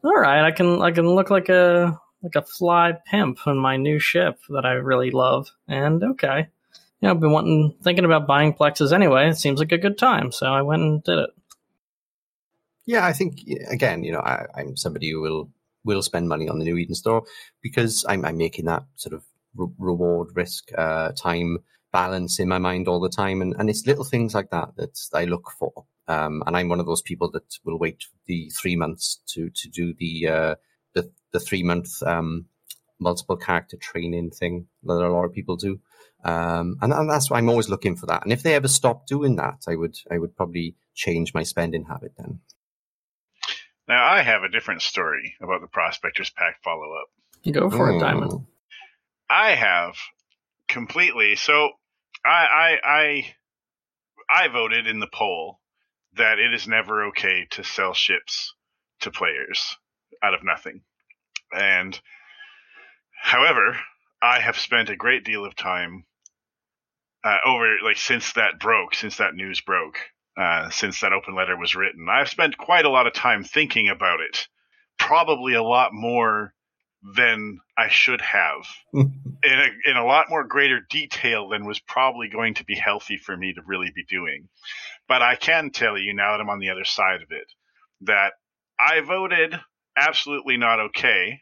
all right, I can I can look like a like a fly pimp on my new ship that I really love." And okay, yeah, I've been wanting thinking about buying plexes anyway. It seems like a good time, so I went and did it. Yeah, I think again, you know, I, I'm somebody who will will spend money on the new Eden store because I'm, I'm making that sort of re- reward risk uh, time balance in my mind all the time, and, and it's little things like that that I look for. Um, and I'm one of those people that will wait the three months to to do the uh, the the three month um, multiple character training thing that a lot of people do. Um, and, and that's why I'm always looking for that. And if they ever stop doing that, I would I would probably change my spending habit then. Now I have a different story about the Prospectors Pack follow up. Go for it, Diamond. I have completely so I I I I voted in the poll that it is never okay to sell ships to players out of nothing. And however, I have spent a great deal of time uh, over like since that broke, since that news broke, uh, since that open letter was written. I've spent quite a lot of time thinking about it, probably a lot more than I should have, in a, in a lot more greater detail than was probably going to be healthy for me to really be doing. But I can tell you now that I'm on the other side of it that I voted absolutely not okay,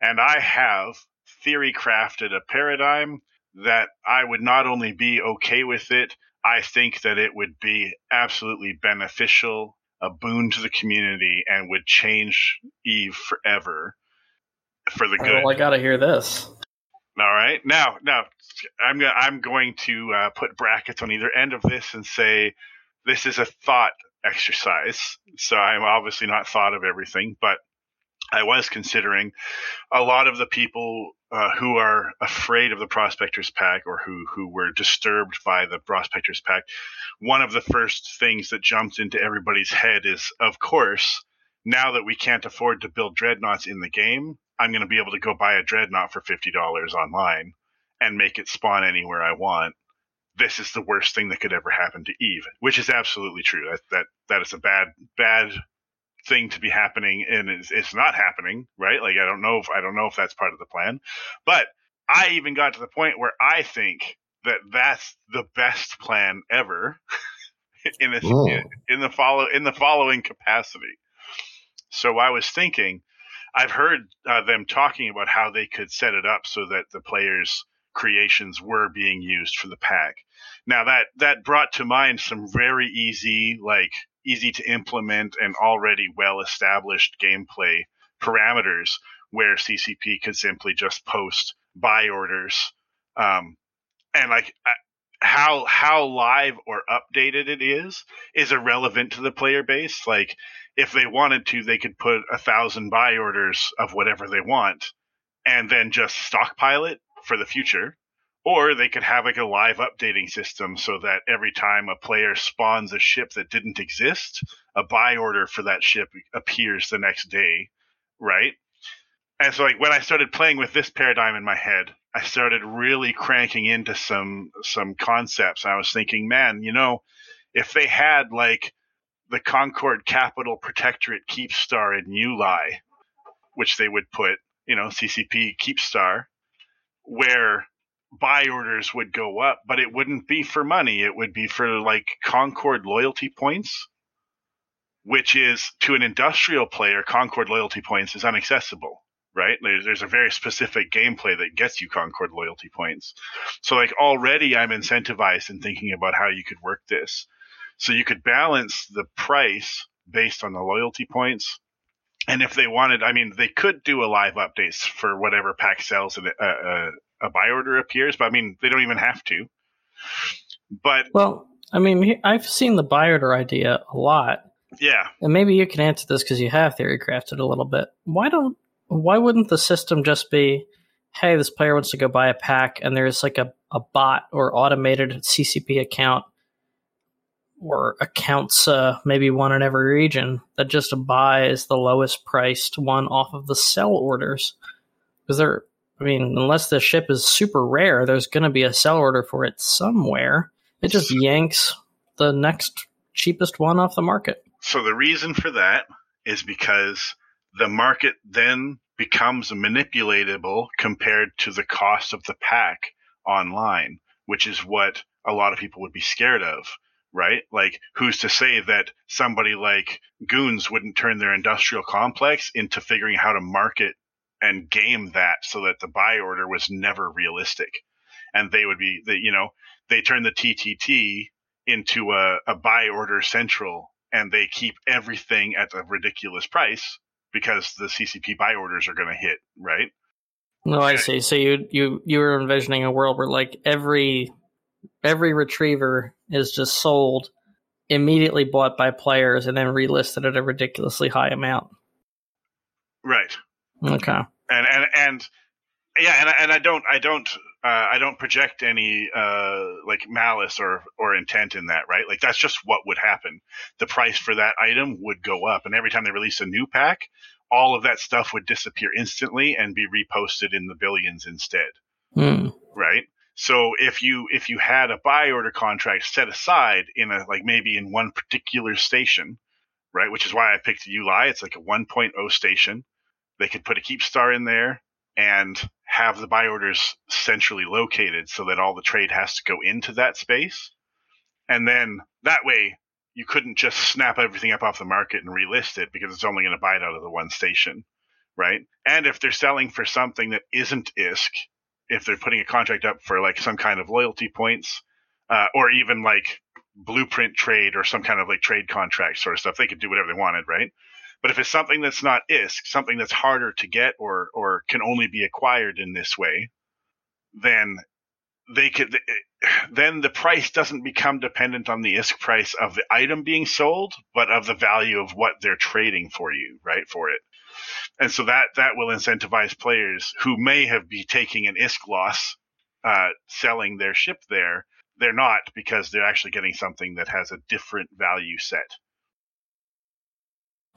and I have theory crafted a paradigm that I would not only be okay with it, I think that it would be absolutely beneficial, a boon to the community, and would change Eve forever for the good. Well, I gotta hear this. All right, now, now, I'm gonna, I'm going to uh, put brackets on either end of this and say this is a thought exercise. So I'm obviously not thought of everything, but I was considering a lot of the people uh, who are afraid of the prospectors pack or who who were disturbed by the prospectors pack. One of the first things that jumped into everybody's head is, of course, now that we can't afford to build dreadnoughts in the game, I'm going to be able to go buy a dreadnought for fifty dollars online and make it spawn anywhere I want. This is the worst thing that could ever happen to Eve, which is absolutely true. That that that is a bad bad thing to be happening and it's, it's not happening, right? Like I don't know if I don't know if that's part of the plan, but I even got to the point where I think that that's the best plan ever in, this, in, in the follow in the following capacity. So I was thinking, I've heard uh, them talking about how they could set it up so that the players' creations were being used for the pack. Now that that brought to mind some very easy, like easy to implement and already well established gameplay parameters where CCP could simply just post buy orders. Um, and like how how live or updated it is is irrelevant to the player base. Like if they wanted to, they could put a thousand buy orders of whatever they want and then just stockpile it for the future. Or they could have like a live updating system so that every time a player spawns a ship that didn't exist, a buy order for that ship appears the next day, right? And so like when I started playing with this paradigm in my head, I started really cranking into some some concepts. I was thinking, man, you know, if they had like the Concord Capital Protectorate Keepstar in Uli, which they would put, you know, CCP Keepstar, where buy orders would go up, but it wouldn't be for money. It would be for like Concord loyalty points, which is to an industrial player, Concord loyalty points is inaccessible, right? There's, there's a very specific gameplay that gets you Concord loyalty points. So like already I'm incentivized in thinking about how you could work this. So you could balance the price based on the loyalty points. And if they wanted, I mean, they could do a live updates for whatever pack sells and a, a, a buy order appears, but I mean, they don't even have to. But well, I mean, I've seen the buy order idea a lot. Yeah, and maybe you can answer this because you have theory crafted a little bit. Why don't? Why wouldn't the system just be? hey, this player wants to go buy a pack, and there's like a, a bot or automated CCP account or accounts uh, maybe one in every region that just buys the lowest priced one off of the sell orders because they're I mean, unless the ship is super rare, there's going to be a sell order for it somewhere. It just yanks the next cheapest one off the market. So the reason for that is because the market then becomes manipulatable compared to the cost of the pack online, which is what a lot of people would be scared of, right? Like, who's to say that somebody like Goons wouldn't turn their industrial complex into figuring how to market and game that so that the buy order was never realistic. And they would be, the, you know, they turn the TTT into a, a buy order central and they keep everything at a ridiculous price because the CCP buy orders are going to hit, right? No, I see. So you you you were envisioning a world where like every every retriever is just sold immediately bought by players and then relisted at a ridiculously high amount. Right. Okay. And and and yeah, and and I don't I don't uh, I don't project any uh, like malice or or intent in that, right? Like that's just what would happen. The price for that item would go up, and every time they release a new pack, all of that stuff would disappear instantly and be reposted in the billions instead, Hmm. right? So if you if you had a buy order contract set aside in a like maybe in one particular station, right? Which is why I picked UI. It's like a 1.0 station. They could put a keep star in there and have the buy orders centrally located so that all the trade has to go into that space. And then that way you couldn't just snap everything up off the market and relist it because it's only going to buy it out of the one station, right? And if they're selling for something that isn't ISK, if they're putting a contract up for like some kind of loyalty points, uh, or even like blueprint trade or some kind of like trade contract sort of stuff, they could do whatever they wanted, right? But if it's something that's not ISK, something that's harder to get or or can only be acquired in this way, then they could then the price doesn't become dependent on the ISK price of the item being sold, but of the value of what they're trading for you, right? For it. And so that that will incentivize players who may have be taking an ISK loss uh, selling their ship there. They're not because they're actually getting something that has a different value set.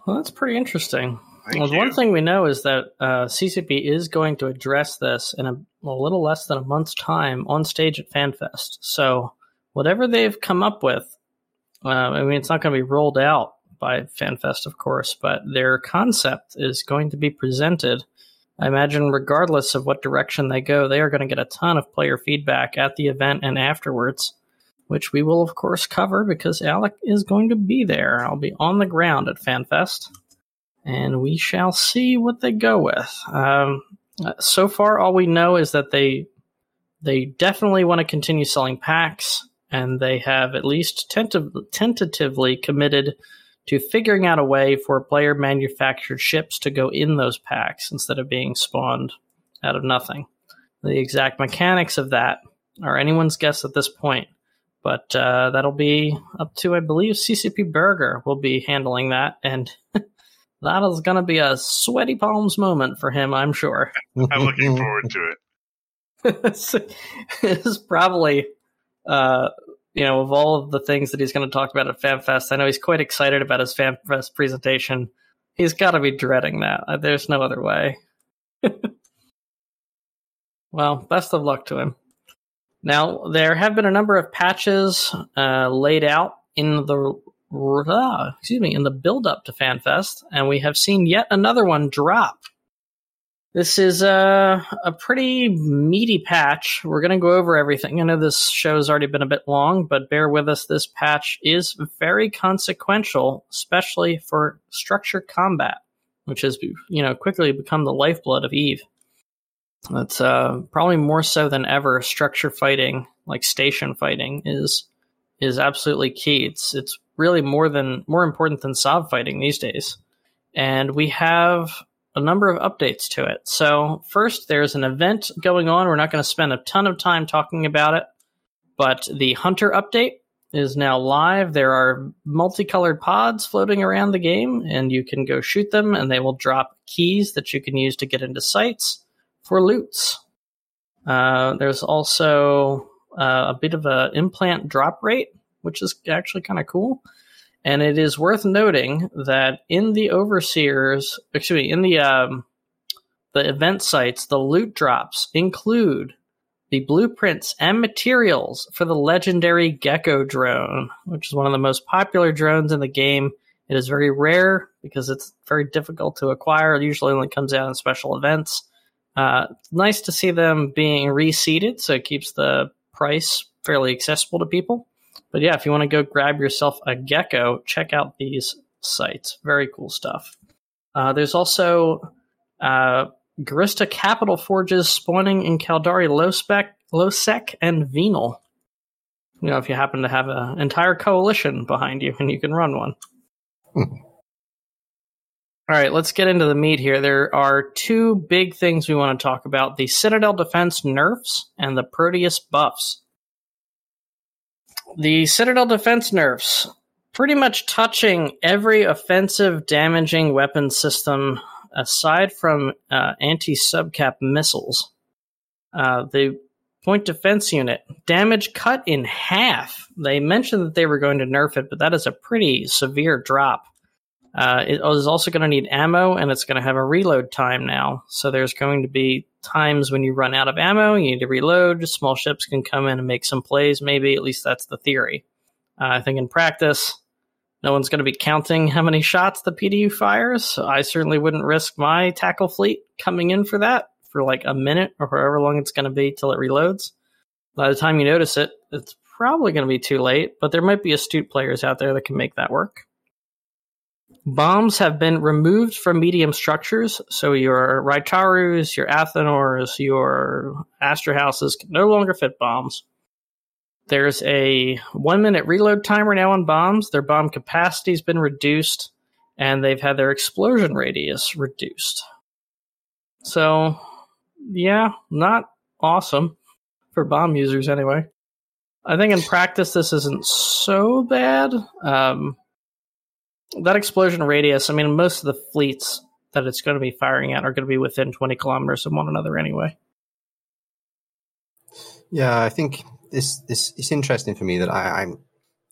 Well, that's pretty interesting. Thank well, you. one thing we know is that uh, CCP is going to address this in a, a little less than a month's time on stage at FanFest. So, whatever they've come up with, uh, I mean, it's not going to be rolled out by FanFest, of course, but their concept is going to be presented. I imagine, regardless of what direction they go, they are going to get a ton of player feedback at the event and afterwards, which we will, of course, cover because Alek is going to be there. I'll be on the ground at FanFest and we shall see what they go with. Um, uh, so far, all we know is that they they definitely want to continue selling packs, and they have at least tentative, tentatively committed to figuring out a way for player manufactured ships to go in those packs instead of being spawned out of nothing. The exact mechanics of that are anyone's guess at this point, but uh, that'll be up to, I believe, CCP Burger will be handling that, and that is going to be a sweaty palms moment for him, I'm sure. I'm looking forward to it. it's probably, uh, you know, of all of the things that he's going to talk about at FanFest, I know he's quite excited about his FanFest presentation. He's got to be dreading that. Uh, There's no other way. well, best of luck to him. Now, there have been a number of patches uh, laid out in the uh, excuse me in the build up to FanFest, and we have seen yet another one drop. This is a, a pretty meaty patch. We're going to go over everything. I know this show's already been a bit long, but bear with us. This patch is very consequential, especially for structure combat, which has you know quickly become the lifeblood of Eve. It's uh, probably more so than ever. Structure fighting, like station fighting, is is absolutely key. It's it's really more than more important than sov fighting these days. And we have a number of updates to it. So first, there's an event going on. We're not going to spend a ton of time talking about it, but the Hunter update is now live. There are multicolored pods floating around the game, and you can go shoot them, and they will drop keys that you can use to get into sites for loots. Uh, there's also uh, a bit of a implant drop rate, which is actually kind of cool. And it is worth noting that in the overseers, excuse me, in the um, the event sites, the loot drops include the blueprints and materials for the legendary Gecko drone, which is one of the most popular drones in the game. It is very rare because it's very difficult to acquire. It usually only comes out in special events. Uh, nice to see them being reseeded, so it keeps the price fairly accessible to people. But yeah, if you want to go grab yourself a gecko, check out these sites. Very cool stuff. Uh, there's also uh, Gurista Capital Forges spawning in Caldari Lowspec, Lowsec, and Venal. You know, if you happen to have an entire coalition behind you and you can run one. All right, let's get into the meat here. There are two big things we want to talk about the Citadel Defense nerfs and the Proteus buffs. The Citadel Defense nerfs pretty much touching every offensive damaging weapon system aside from uh, anti subcap missiles. Uh, the point defense unit damage cut in half. They mentioned that they were going to nerf it, but that is a pretty severe drop. Uh, it is also going to need ammo and it's going to have a reload time now. So there's going to be times when you run out of ammo, you need to reload. Small ships can come in and make some plays, maybe. At least that's the theory. Uh, I think in practice, no one's going to be counting how many shots the PDU fires. So I certainly wouldn't risk my tackle fleet coming in for that for like a minute or however long it's going to be till it reloads. By the time you notice it, it's probably going to be too late, but there might be astute players out there that can make that work. Bombs have been removed from medium structures, so your Raitarus, your Athanors, your Astrahuses can no longer fit bombs. There's a one minute reload timer now on bombs. Their bomb capacity has been reduced, and they've had their explosion radius reduced. So, yeah, not awesome for bomb users anyway. I think in practice this isn't so bad. Um, that explosion radius, I mean, most of the fleets that it's going to be firing at are going to be within 20 kilometers of one another anyway. Yeah, I think this this is interesting for me that I, I'm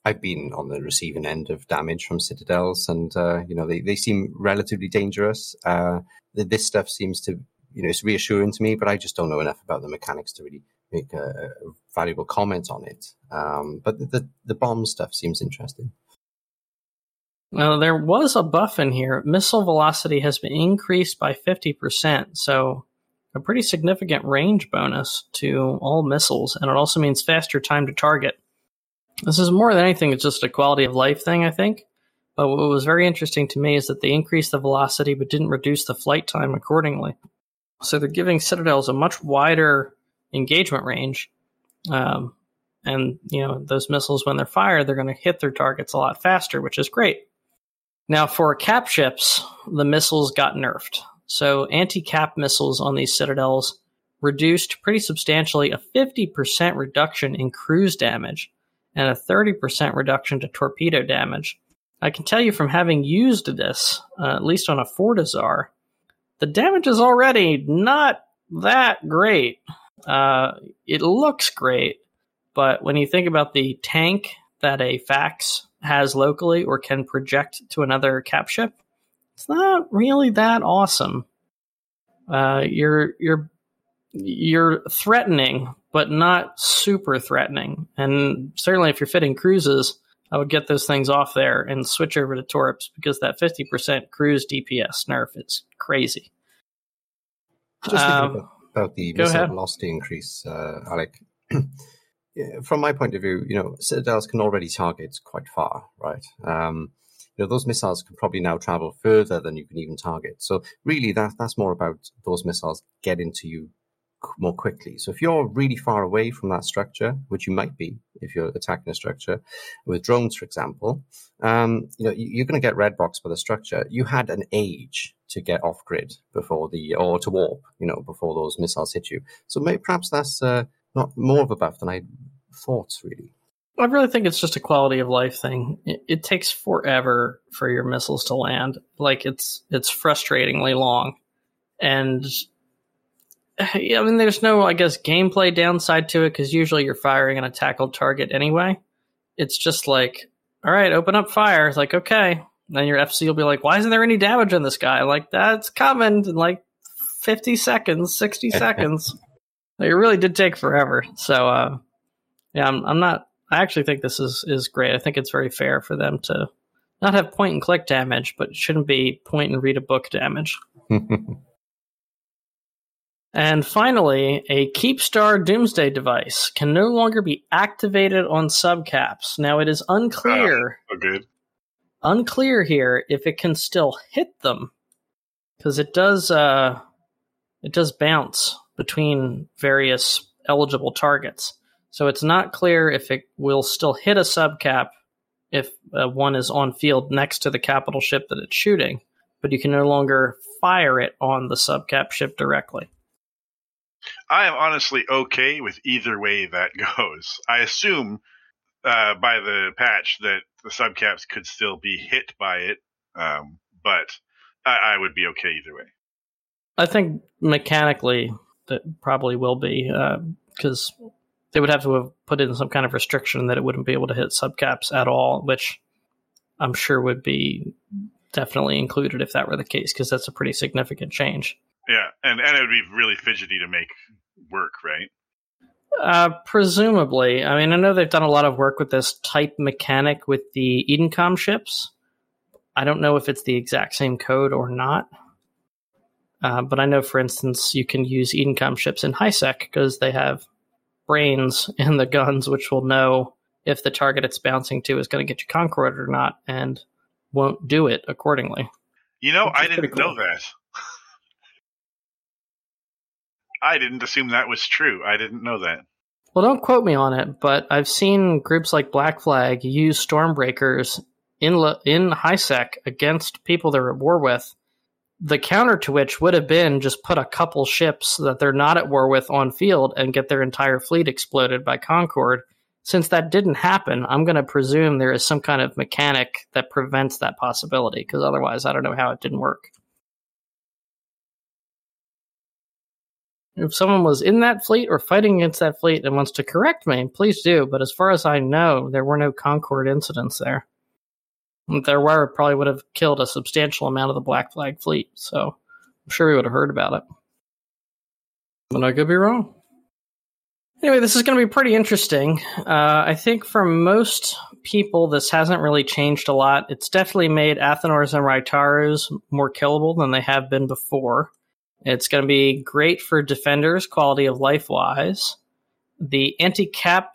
I've been on the receiving end of damage from citadels, and uh, you know they, they seem relatively dangerous. Uh, this stuff seems to you know it's reassuring to me, but I just don't know enough about the mechanics to really make a, a valuable comment on it. Um, but the, the the bomb stuff seems interesting. Well, there was a buff in here. Missile velocity has been increased by 50%, so a pretty significant range bonus to all missiles, and it also means faster time to target. This is more than anything, it's just a quality of life thing, I think. But what was very interesting to me is that they increased the velocity but didn't reduce the flight time accordingly. So they're giving Citadels a much wider engagement range. Um, and, you know, those missiles, when they're fired, they're going to hit their targets a lot faster, which is great. Now, for cap ships, the missiles got nerfed. So, anti cap missiles on these citadels reduced pretty substantially a 50% reduction in cruise damage and a 30% reduction to torpedo damage. I can tell you from having used this, uh, at least on a Fortizar, the damage is already not that great. Uh, it looks great, but when you think about the tank that a fax has locally or can project to another cap ship, it's not really that awesome. Uh, you're you're you're threatening, but not super threatening. And certainly, if you're fitting cruises, I would get those things off there and switch over to Torps because that 50% cruise DPS nerf is crazy. Just um, about, the missile velocity increase, uh, Alek. from my point of view, you know, citadels can already target quite far, right? Um, you know, those missiles can probably now travel further than you can even target. So really, that that's more about those missiles getting to you more quickly. So if you're really far away from that structure, which you might be if you're attacking a structure with drones, for example, um, you know, you're going to get red box by the structure. You had an age to get off grid before the, or to warp, you know, before those missiles hit you. So maybe, perhaps that's, uh, not more of a buff than I thought, really. I really think it's just a quality of life thing. It, it, takes forever for your missiles to land. Like it's it's frustratingly long, and yeah, I mean, there's no, I guess, gameplay downside to it because usually you're firing on a tackled target anyway. It's just like, all right, open up fire. It's like, okay. Then your FC will be like, why isn't there any damage on this guy? Like, that's coming in like 50 seconds, 60 seconds. It really did take forever. So, uh, yeah, I'm, I'm not, I actually think this is, is great. I think it's very fair for them to not have point and click damage, but it shouldn't be point and read a book damage. And finally, a Keepstar Doomsday device can no longer be activated on subcaps. Now it is unclear, Oh, good. unclear here if it can still hit them, because it does, uh, it does bounce between various eligible targets. So it's not clear if it will still hit a subcap if uh, one is on field next to the capital ship that it's shooting, but you can no longer fire it on the subcap ship directly. I am honestly okay with either way that goes. I assume uh, by the patch that the subcaps could still be hit by it, um, but I, I would be okay either way. I think mechanically that probably will be because they would have to have put in some kind of restriction that it wouldn't be able to hit subcaps at all, which I'm sure would be definitely included if that were the case because that's a pretty significant change. Yeah, and and it would be really fidgety to make work, right? Uh, presumably, I mean, I know they've done a lot of work with this type mechanic with the Edencom ships. I don't know if it's the exact same code or not. Uh, but I know, for instance, you can use Edencom ships in HiSec because they have brains in the guns, which will know if the target it's bouncing to is going to get you Concord or not, and won't do it accordingly. You know, I didn't know that. I didn't assume that was true. I didn't know that. Well, don't quote me on it, but I've seen groups like Black Flag use Stormbreakers in in HiSec against people they're at war with. The counter to which would have been just put a couple ships that they're not at war with on field and get their entire fleet exploded by Concord. Since that didn't happen, I'm going to presume there is some kind of mechanic that prevents that possibility, because otherwise, I don't know how it didn't work. If someone was in that fleet or fighting against that fleet and wants to correct me, please do. But as far as I know, there were no Concord incidents there. If there were, it probably would have killed a substantial amount of the Black Flag fleet. So I'm sure we would have heard about it. But I could be wrong. Anyway, this is going to be pretty interesting. Uh, I think for most people, this hasn't really changed a lot. It's definitely made Athanors and Raitarus more killable than they have been before. It's going to be great for defenders, quality of life wise. The anti cap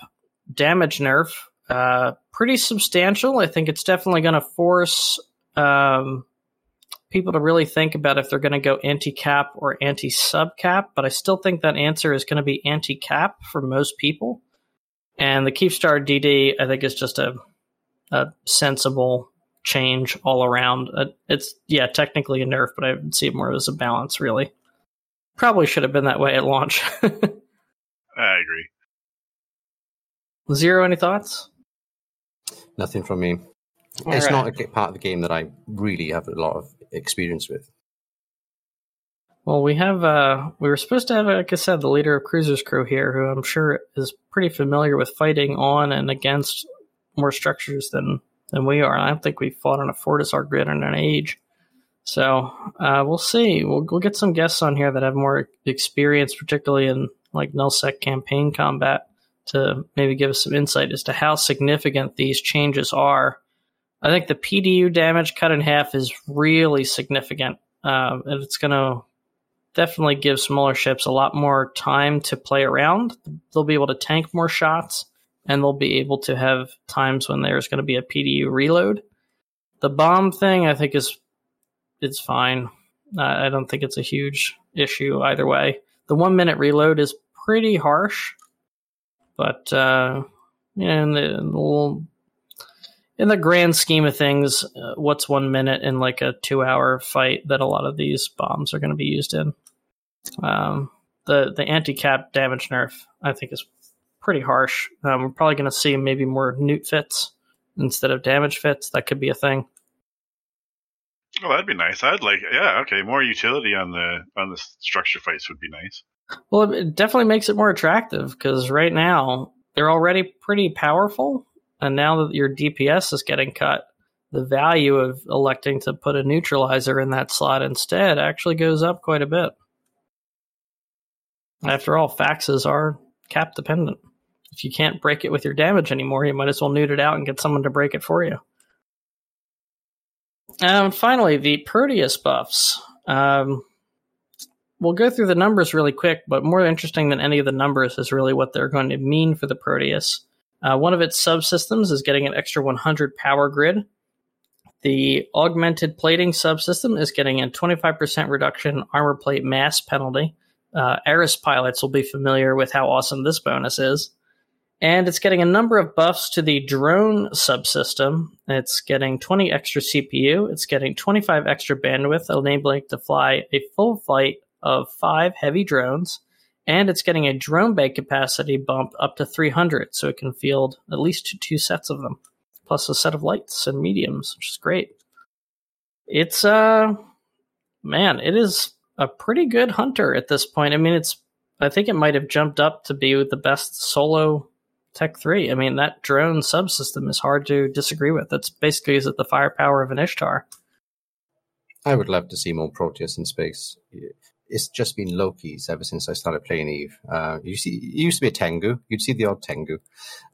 damage nerf, uh, pretty substantial. I think it's definitely going to force um, people to really think about if they're going to go anti cap or anti sub cap. But I still think that answer is going to be anti cap for most people. And the Keepstar DD, I think, is just a, a sensible change all around. Uh, it's yeah, technically a nerf, but I would see it more as a balance. Really, probably should have been that way at launch. I agree. Zero, any thoughts? Nothing from me. All it's right. not a part of the game that I really have a lot of experience with. Well, we have uh we were supposed to have, like I said, the leader of Cruiser's crew here, who I'm sure is pretty familiar with fighting on and against more structures than than we are. I don't think we've fought on a Fortis grid in an age. So uh, we'll see. We'll, we'll get some guests on here that have more experience, particularly in like nullsec campaign combat, to maybe give us some insight as to how significant these changes are. I think the PDU damage cut in half is really significant, uh, and it's going to definitely give smaller ships a lot more time to play around. They'll be able to tank more shots, and they'll be able to have times when there's going to be a PDU reload. The bomb thing, I think, is it's fine. I don't think it's a huge issue either way. The one minute reload is pretty harsh, but uh, know, in the, in the grand scheme of things, uh, what's one minute in like a two hour fight that a lot of these bombs are going to be used in? Um, the the anti cap damage nerf, I think, is pretty harsh. Um, we're probably going to see maybe more neut fits instead of damage fits. That could be a thing. Oh, that'd be nice. I'd like, yeah, okay, more utility on the on the structure fights would be nice. Well, it definitely makes it more attractive because right now they're already pretty powerful, and now that your DPS is getting cut, the value of electing to put a neutralizer in that slot instead actually goes up quite a bit. After all, faxes are cap dependent. If you can't break it with your damage anymore, you might as well neut it out and get someone to break it for you. And finally, the Proteus buffs. Um, we'll go through the numbers really quick, but more interesting than any of the numbers is really what they're going to mean for the Proteus. Uh, one of its subsystems is getting an extra 100 power grid. The augmented plating subsystem is getting a 25% reduction in armor plate mass penalty. Uh, pilots will be familiar with how awesome this bonus is. And it's getting a number of buffs to the drone subsystem. It's getting 20 extra CPU. It's getting 25 extra bandwidth, enabling it to fly a full flight of five heavy drones. And it's getting a drone bay capacity bump up to 300, so it can field at least two sets of them, plus a set of lights and mediums, which is great. It's, uh, man, it is a pretty good hunter at this point. I mean, it's, I think it might have jumped up to be the best solo Tech 3. I mean, that drone subsystem is hard to disagree with. That's basically is it the firepower of an Ishtar. I would love to see more Proteus in space. It's just been Loki's ever since I started playing Eve. Uh, you see, it used to be a Tengu. You'd see the odd Tengu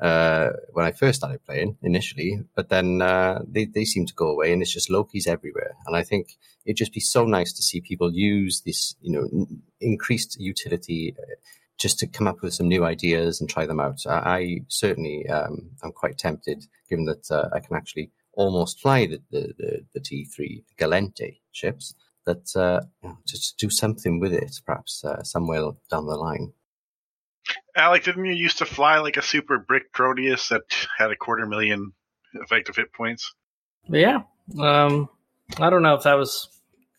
uh, when I first started playing initially, but then uh, they they seem to go away, and it's just Loki's everywhere. And I think it'd just be so nice to see people use this, you know, increased utility uh, just to come up with some new ideas and try them out. I, I certainly um, am quite tempted, given that uh, I can actually almost fly the, the, the, the T3 Gallente ships, that uh, you just do something with it, perhaps uh, somewhere down the line. Alek, didn't you used to fly like a super brick Proteus that had a quarter million effective hit points? Yeah. Um, I don't know if that was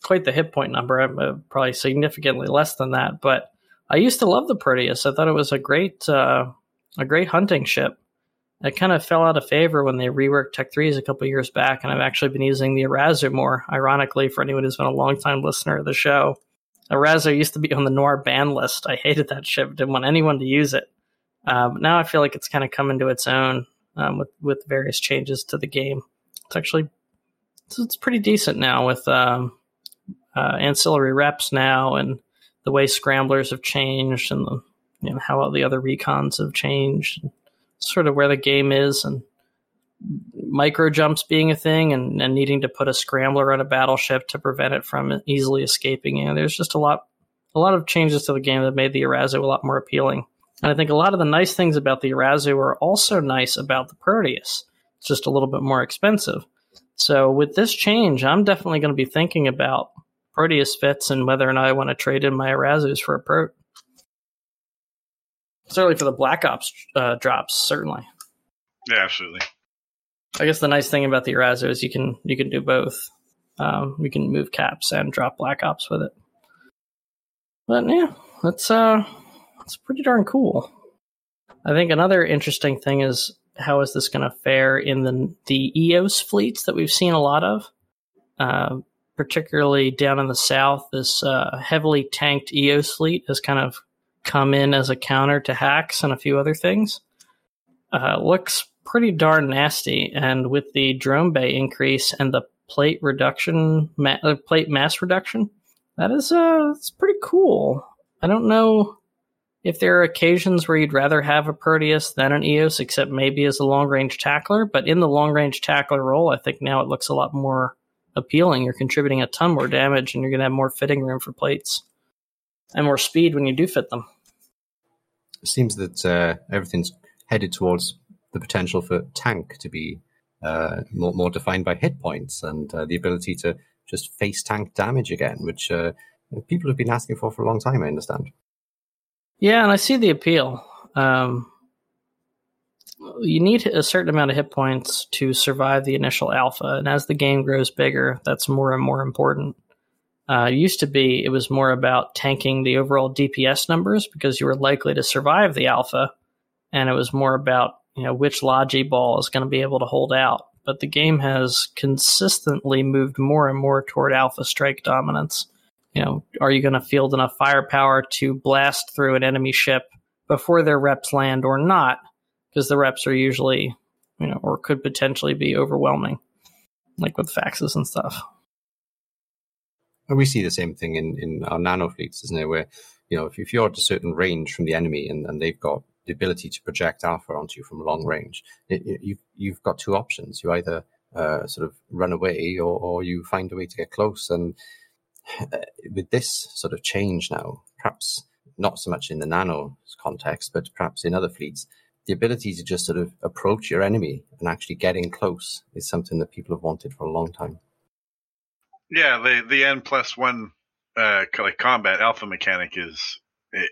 quite the hit point number. I'm uh, probably significantly less than that, but I used to love the Proteus. I thought it was a great, uh, a great hunting ship. It kind of fell out of favor when they reworked Tech 3s a couple years back, and I've actually been using the Arazu more, ironically, for anyone who's been a long-time listener of the show. Arazu used to be on the Noir ban list. I hated that ship, didn't want anyone to use it. But now I feel like it's kind of come into its own um, with, with various changes to the game. It's actually it's, it's pretty decent now with um, uh, ancillary reps now and the way scramblers have changed and the, you know, how all the other recons have changed, sort of where the game is, and micro jumps being a thing, and, and needing to put a scrambler on a battleship to prevent it from easily escaping. You know, there's just a lot, a lot of changes to the game that made the Arazu a lot more appealing. And I think a lot of the nice things about the Arazu are also nice about the Proteus. It's just a little bit more expensive. So with this change, I'm definitely going to be thinking about Proteus fits and whether or not I want to trade in my Arazus for a Pro. Certainly for the Black Ops uh, drops, certainly. Yeah, absolutely. I guess the nice thing about the Arazu is you can you can do both. Um, you can move caps and drop Black Ops with it. But yeah, that's uh, that's pretty darn cool. I think another interesting thing is how is this going to fare in the the EOS fleets that we've seen a lot of. Uh, particularly down in the south, this uh, heavily tanked EOS fleet has kind of come in as a counter to HACs and a few other things. Uh, looks pretty darn nasty, and with the drone bay increase and the plate reduction, ma- uh, plate mass reduction, that is uh, it's pretty cool. I don't know if there are occasions where you'd rather have a Proteus than an EOS, except maybe as a long range tackler. But in the long range tackler role, I think now it looks a lot more appealing. You're contributing a ton more damage, and you're going to have more fitting room for plates and more speed when you do fit them. It seems that uh, everything's headed towards the potential for tank to be uh, more, more defined by hit points and uh, the ability to just face tank damage again, which uh, people have been asking for for a long time. I understand. Yeah, and I see the appeal. Um, you need a certain amount of hit points to survive the initial alpha, and as the game grows bigger, that's more and more important. Uh, used to be it was more about tanking the overall DPS numbers because you were likely to survive the alpha, and it was more about you know which Logi ball is going to be able to hold out. but the game has consistently moved more and more toward Alpha Strike dominance. You know, are you going to field enough firepower to blast through an enemy ship before their reps land or not? Because the reps are usually, you know, or could potentially be overwhelming, like with faxes and stuff. And we see the same thing in, in our nano fleets, isn't it? Where, you know, if, if you're at a certain range from the enemy and, and they've got the ability to project alpha onto you from long range, it, it, you, you've got two options. You either uh, sort of run away or, or you find a way to get close. And uh, with this sort of change now, perhaps not so much in the nano context, but perhaps in other fleets, the ability to just sort of approach your enemy and actually getting close is something that people have wanted for a long time. Yeah, the the N plus one uh, like combat alpha mechanic is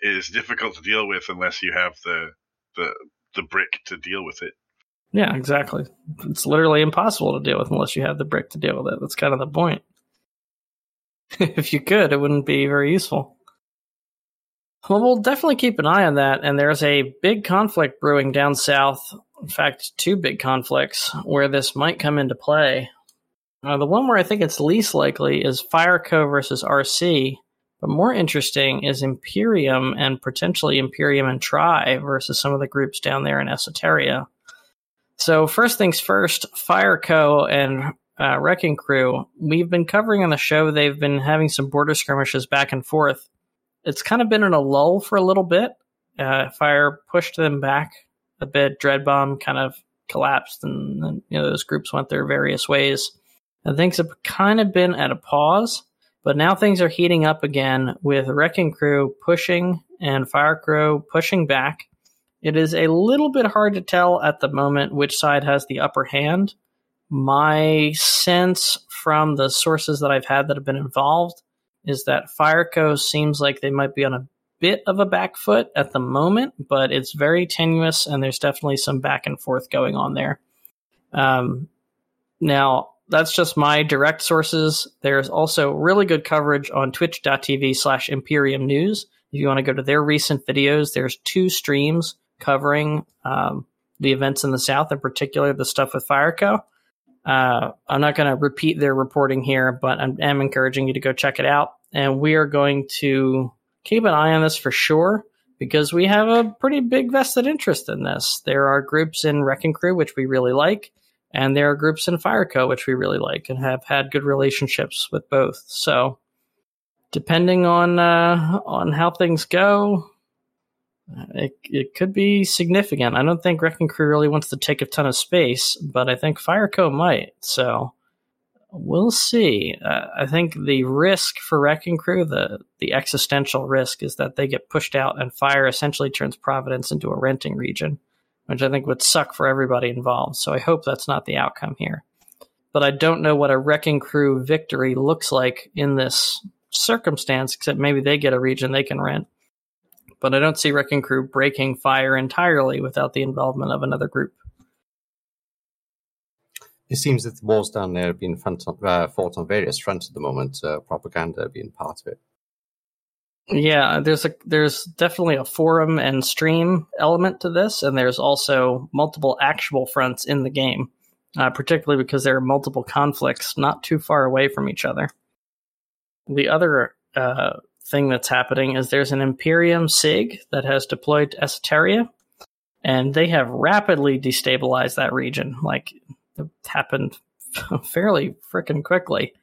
is difficult to deal with unless you have the the the brick to deal with it. Yeah, exactly. It's literally impossible to deal with unless you have the brick to deal with it. That's kind of the point. if you could, it wouldn't be very useful. Well, we'll definitely keep an eye on that. And there's a big conflict brewing down south. In fact, two big conflicts where this might come into play. Uh, the one where I think it's least likely is Fireco versus RC. But more interesting is Imperium and potentially Imperium and Tri versus some of the groups down there in Esoteria. So, first things first, Fireco and uh, Wrecking Crew, we've been covering on the show, they've been having some border skirmishes back and forth. It's kind of been in a lull for a little bit. Uh, Fire pushed them back a bit. Dreadbomb kind of collapsed, and, and you know those groups went their various ways. And things have kind of been at a pause. But now things are heating up again with Wrecking Crew pushing and Fire Crew pushing back. It is a little bit hard to tell at the moment which side has the upper hand. My sense from the sources that I've had that have been involved is that Fireco seems like they might be on a bit of a back foot at the moment, but it's very tenuous and there's definitely some back and forth going on there. Um, now, that's just my direct sources. There's also really good coverage on twitch.tv slash Imperium News. If you want to go to their recent videos, there's two streams covering um, the events in the South, in particular the stuff with Fireco. Uh, I'm not going to repeat their reporting here, but I am encouraging you to go check it out. And we are going to keep an eye on this for sure because we have a pretty big vested interest in this. There are groups in Wrecking Crew, which we really like. And there are groups in Fireco which we really like and have had good relationships with both. So, depending on uh, on how things go, it it could be significant. I don't think Wrecking Crew really wants to take a ton of space, but I think Fireco might. So, we'll see. Uh, I think the risk for Wrecking Crew, the the existential risk, is that they get pushed out and Fire essentially turns Providence into a renting region which I think would suck for everybody involved. So I hope that's not the outcome here. But I don't know what a wrecking crew victory looks like in this circumstance, except maybe they get a region they can rent. But I don't see wrecking crew breaking fire entirely without the involvement of another group. It seems that the wars down there are being uh, fought on various fronts at the moment, uh, propaganda being part of it. Yeah, there's a there's definitely a forum and stream element to this, and there's also multiple actual fronts in the game, uh, particularly because there are multiple conflicts not too far away from each other. The other uh, thing that's happening is there's an Imperium SIG that has deployed to Esoteria, and they have rapidly destabilized that region. Like it happened fairly freaking quickly.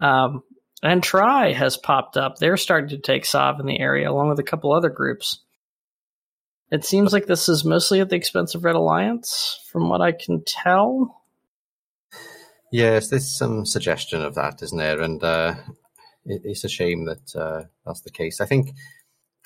Um, and Tri has popped up. They're starting to take Sov in the area, along with a couple other groups. It seems like this is mostly at the expense of Red Alliance, from what I can tell. Yes, there's some suggestion of that, isn't there? And uh, it, it's a shame that uh, that's the case. I think,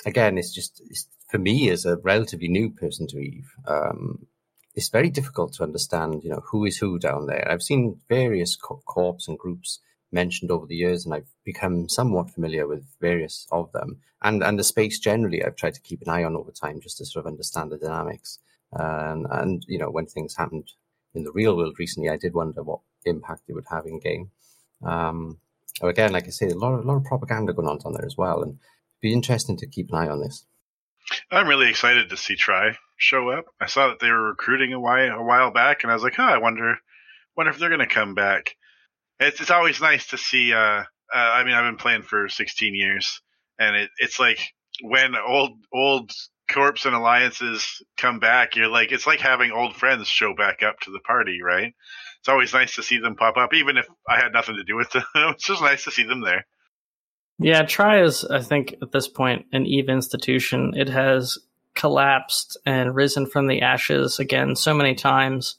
again, it's just it's, for me as a relatively new person to Eve. Um, it's very difficult to understand, you know, who is who down there. I've seen various co- corps and groups mentioned over the years, and I've become somewhat familiar with various of them. And and the space generally, I've tried to keep an eye on over time, just to sort of understand the dynamics. And and you know, when things happened in the real world recently, I did wonder what impact it would have in game. Um, again, like I say, a lot of a lot of propaganda going on down there as well, and it'd be interesting to keep an eye on this. I'm really excited to see Tri show up. I saw that they were recruiting a while, a while back, and I was like, oh, I wonder wonder if they're going to come back. It's it's always nice to see. Uh, uh, I mean, I've been playing for 16 years, and it, it's like when old old corps and alliances come back, you're like it's like having old friends show back up to the party, right? It's always nice to see them pop up, even if I had nothing to do with them. it's just nice to see them there. Yeah, Tri is, I think, at this point, an Eve institution. It has collapsed and risen from the ashes again so many times.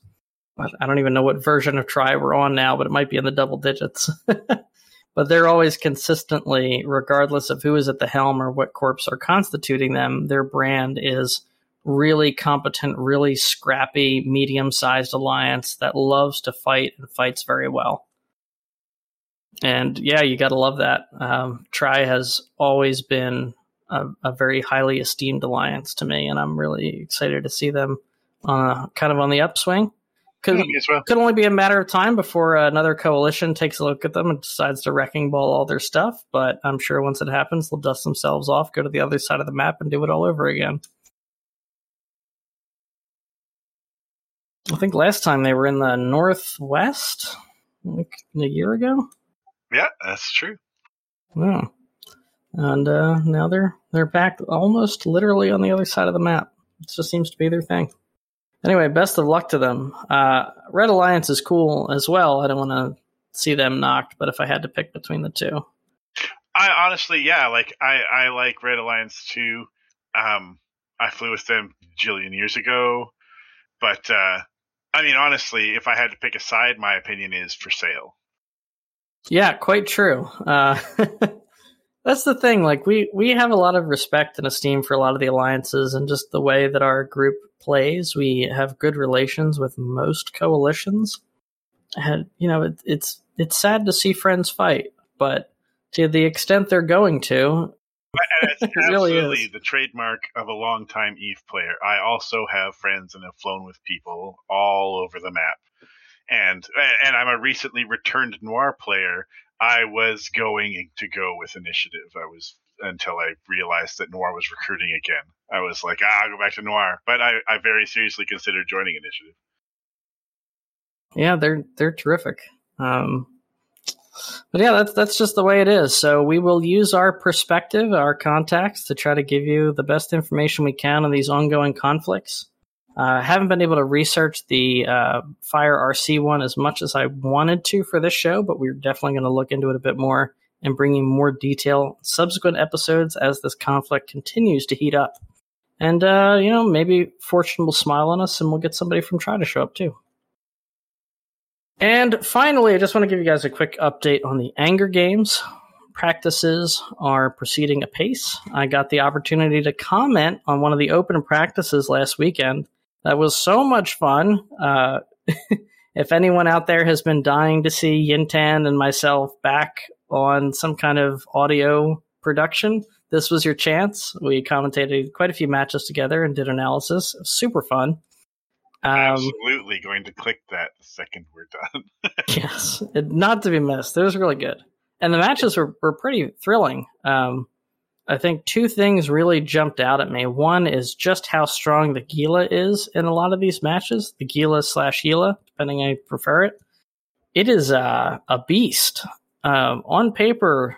I don't even know what version of Tri we're on now, but it might be in the double digits. but they're always consistently, regardless of who is at the helm or what corps are constituting them, their brand is really competent, really scrappy, medium sized alliance that loves to fight and fights very well. And yeah, you got to love that. Um, Tri has always been a, a, very highly esteemed alliance to me, and I'm really excited to see them uh, kind of on the upswing. Could, well. could only be a matter of time before another coalition takes a look at them and decides to wrecking ball all their stuff. But I'm sure once it happens, they'll dust themselves off, go to the other side of the map, and do it all over again. I think last time they were in the northwest, like a year ago. Yeah, that's true. Yeah, and uh, now they're they're back almost literally on the other side of the map. It just seems to be their thing. Anyway, best of luck to them. Uh, Red Alliance is cool as well. I don't want to see them knocked, but if I had to pick between the two, I honestly, yeah, like I I like Red Alliance too. Um, I flew with them a jillion years ago, but uh, I mean, honestly, if I had to pick a side, my opinion is for sale. Yeah, quite true. Uh, that's the thing. Like we we have a lot of respect and esteem for a lot of the alliances, and just the way that our group plays. We have good relations with most coalitions. And you know, it, it's it's sad to see friends fight, but to the extent they're going to, it's absolutely really the trademark of a longtime Eve player. I also have friends and have flown with people all over the map. And and I'm a recently returned noir player. I was going to go with initiative. I was until I realized that Noir was recruiting again. I was like, ah, I'll go back to Noir. But I, I very seriously considered joining Initiative. Yeah, they're they're terrific. Um, but yeah, that's that's just the way it is. So we will use our perspective, our contacts, to try to give you the best information we can on these ongoing conflicts. I uh, haven't been able to research the uh, Fire RC one as much as I wanted to for this show, but we're definitely going to look into it a bit more and bring you more detail subsequent episodes as this conflict continues to heat up. And, uh, you know, maybe Fortune will smile on us and we'll get somebody from Tri to show up too. And finally, I just want to give you guys a quick update on the Anger Games. Practices are proceeding apace. I got the opportunity to comment on one of the open practices last weekend. That was so much fun. Uh, if anyone out there has been dying to see Yintan and myself back on some kind of audio production, this was your chance. We commentated quite a few matches together and did analysis. super fun. Um, Absolutely going to click that the second we're done. yes, it, not to be missed. It was really good, and the matches were, were pretty thrilling. Um, I think two things really jumped out at me. One is just how strong the Gila is in a lot of these matches. The Gila slash Gila, depending how you prefer it. It is uh, a beast. Um, on paper,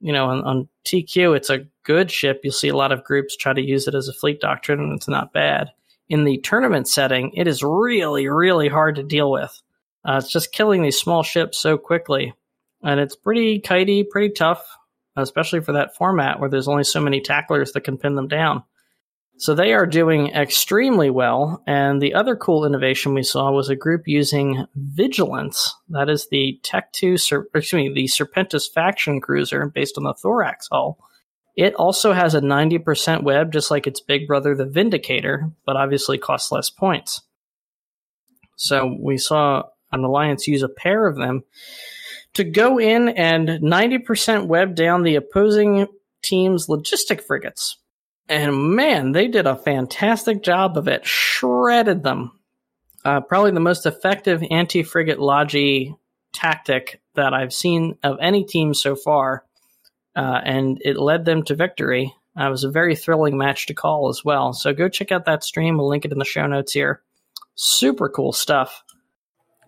you know, on, on TQ, it's a good ship. You'll see a lot of groups try to use it as a fleet doctrine, and it's not bad in the tournament setting, it is really, really hard to deal with. Uh, it's just killing these small ships so quickly. And it's pretty kitey, pretty tough, especially for that format where there's only so many tacklers that can pin them down. So they are doing extremely well. And the other cool innovation we saw was a group using Vigilants. That is the Tech 2, excuse me, the Serpentis faction cruiser based on the Thorax hull it also has a 90% web, just like its big brother, the Vindicator, but obviously costs less points. So we saw an alliance use a pair of them to go in and 90% web down the opposing team's logistic frigates. And man, they did a fantastic job of it, shredded them. Uh, probably the most effective anti frigate logi tactic that I've seen of any team so far uh, and it led them to victory. Uh, it was a very thrilling match to call as well. So go check out that stream. We'll link it in the show notes here. Super cool stuff.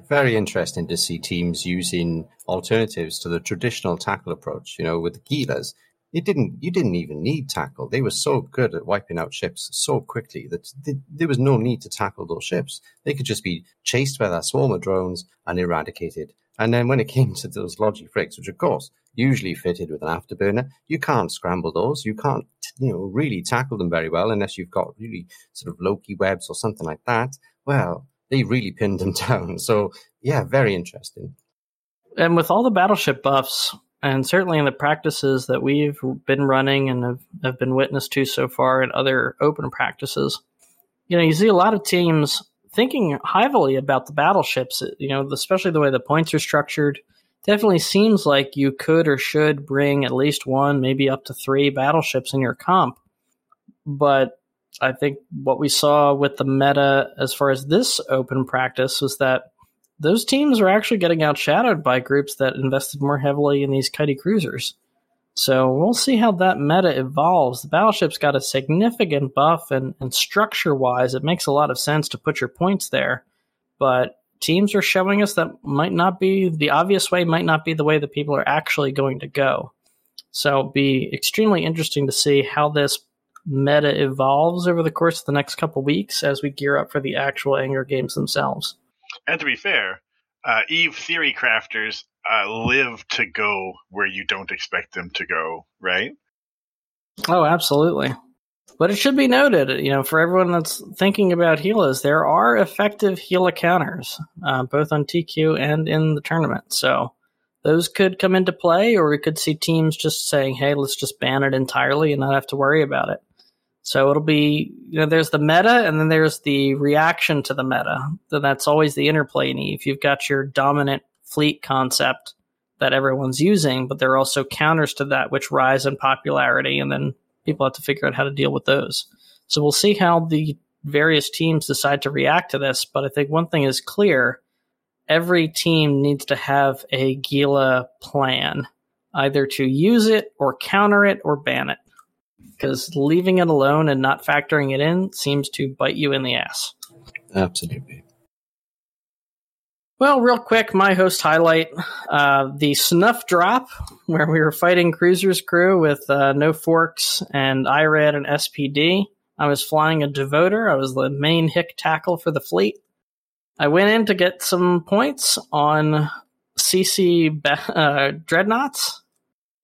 Very interesting to see teams using alternatives to the traditional tackle approach. You know, with the Gilas, you didn't you didn't even need tackle. They were so good at wiping out ships so quickly that there was no need to tackle those ships. They could just be chased by that swarm of drones and eradicated. And then when it came to those Logi frigs, which of course usually fitted with an afterburner, you can't scramble those. You can't you know really tackle them very well unless you've got really sort of Loki webs or something like that. Well, they really pinned them down. So yeah, very interesting. And with all the battleship buffs, and certainly in the practices that we've been running and have, have been witness to so far in other open practices, you know, you see a lot of teams thinking heavily about the battleships. You know, especially the way the points are structured. Definitely seems like you could or should bring at least one, maybe up to three battleships in your comp. But I think what we saw with the meta as far as this open practice was that those teams are actually getting outshadowed by groups that invested more heavily in these kitey cruisers. So we'll see how that meta evolves. The battleship's got a significant buff, and, and structure wise, it makes a lot of sense to put your points there. But teams are showing us that might not be the obvious way, might not be the way that people are actually going to go. So it'll be extremely interesting to see how this meta evolves over the course of the next couple weeks as we gear up for the actual Anger games themselves. And to be fair, uh, Eve theory crafters uh, live to go where you don't expect them to go, right? Oh, absolutely. But it should be noted, you know, for everyone that's thinking about Gilas, there are effective Gila counters, uh, both on TQ and in the tournament. So those could come into play, or we could see teams just saying, hey, let's just ban it entirely and not have to worry about it. So it'll be, you know, there's the meta and then there's the reaction to the meta. So that's always the interplay in Eve. You've got your dominant fleet concept that everyone's using, but there are also counters to that which rise in popularity, and then people have to figure out how to deal with those. So we'll see how the various teams decide to react to this. But I think one thing is clear every team needs to have a Gila plan, either to use it or counter it or ban it because leaving it alone and not factoring it in seems to bite you in the ass. Absolutely. Well, real quick, my host highlight uh, the snuff drop where we were fighting Cruiser's crew with uh, no forks and IRAD and SPD. I was flying a Devoter. I was the main hick tackle for the fleet. I went in to get some points on CC uh, dreadnoughts.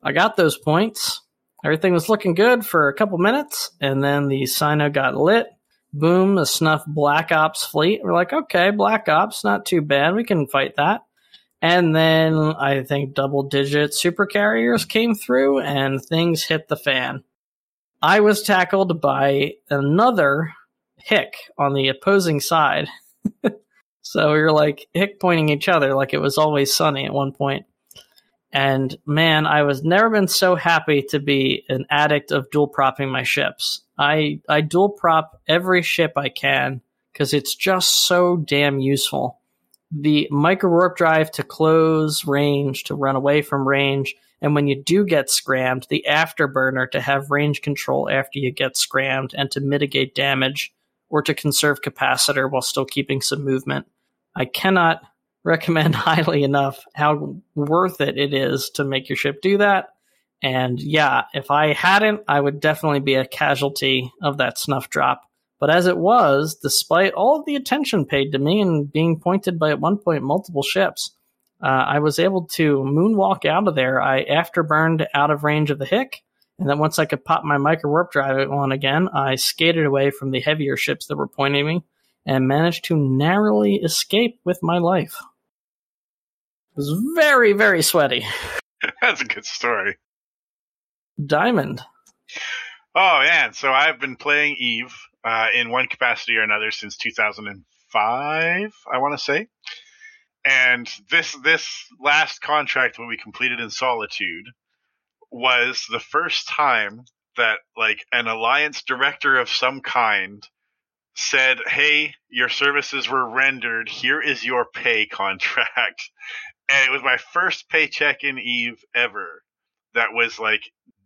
I got those points. Everything was looking good for a couple minutes, and then the cyno got lit. Boom, the snuff Black Ops fleet. We're like, okay, Black Ops, not too bad. We can fight that. And then I think double digit super carriers came through and things hit the fan. I was tackled by another hick on the opposing side. so we were like hick pointing each other like it was always sunny at one point. And man, I was never been so happy to be an addict of dual propping my ships. I I dual prop every ship I can because it's just so damn useful. The micro warp drive to close range, to run away from range, and when you do get scrammed, the afterburner to have range control after you get scrammed and to mitigate damage or to conserve capacitor while still keeping some movement. I cannot recommend highly enough how worth it it is to make your ship do that. And yeah, if I hadn't, I would definitely be a casualty of that snuff drop. But as it was, despite all the attention paid to me and being pointed by at one point multiple ships, uh, I was able to moonwalk out of there. I afterburned out of range of the Hick, and then once I could pop my micro warp drive on again, I skated away from the heavier ships that were pointing me and managed to narrowly escape with my life. It was very, very sweaty. That's a good story. Diamond. Oh man, so I've been playing Eve uh, in one capacity or another since 2005, I want to say. And this this last contract when we completed in Solitude was the first time that like an alliance director of some kind said, "Hey, your services were rendered. Here is your pay contract." And it was my first paycheck in Eve ever that was like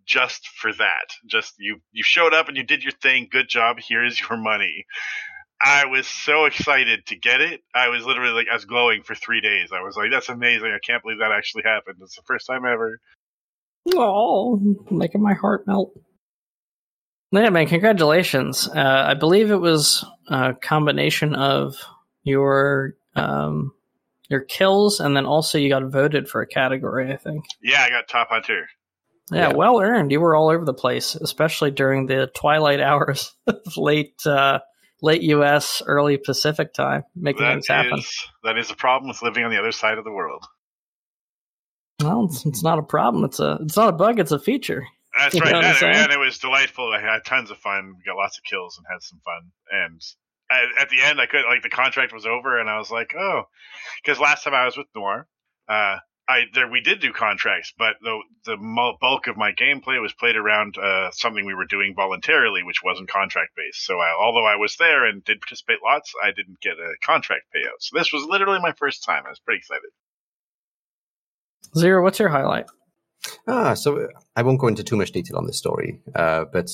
just for that. Just you you showed up and you did your thing. Good job. Here is your money. I was so excited to get it. I was literally like, I was glowing for three days. I was like, that's amazing. I can't believe that actually happened. It's the first time ever. Oh, making my heart melt. Yeah, man, congratulations. Uh, I believe it was a combination of your um, your kills and then also you got voted for a category, I think. Yeah, I got top hunter. Yeah, Yeah. well earned. You were all over the place, especially during the twilight hours of late uh, late US, early Pacific time, making That things happen. is that is a problem with living on the other side of the world. Well, it's, it's not a problem. It's a it's not a bug. It's a feature. That's You right. know what I'm And, saying? and it was delightful. I had tons of fun. We got lots of kills and had some fun. And at, at the end, I couldn't like the contract was over, and I was like, oh, because last time I was with Noir, uh, I there we did do contracts, but the the bulk of my gameplay was played around uh, something we were doing voluntarily, which wasn't contract based. So I, although I was there and did participate lots, I didn't get a contract payout. So this was literally my first time. I was pretty excited. Zero, what's your highlight? Ah, so uh, I won't go into too much detail on this story, uh, but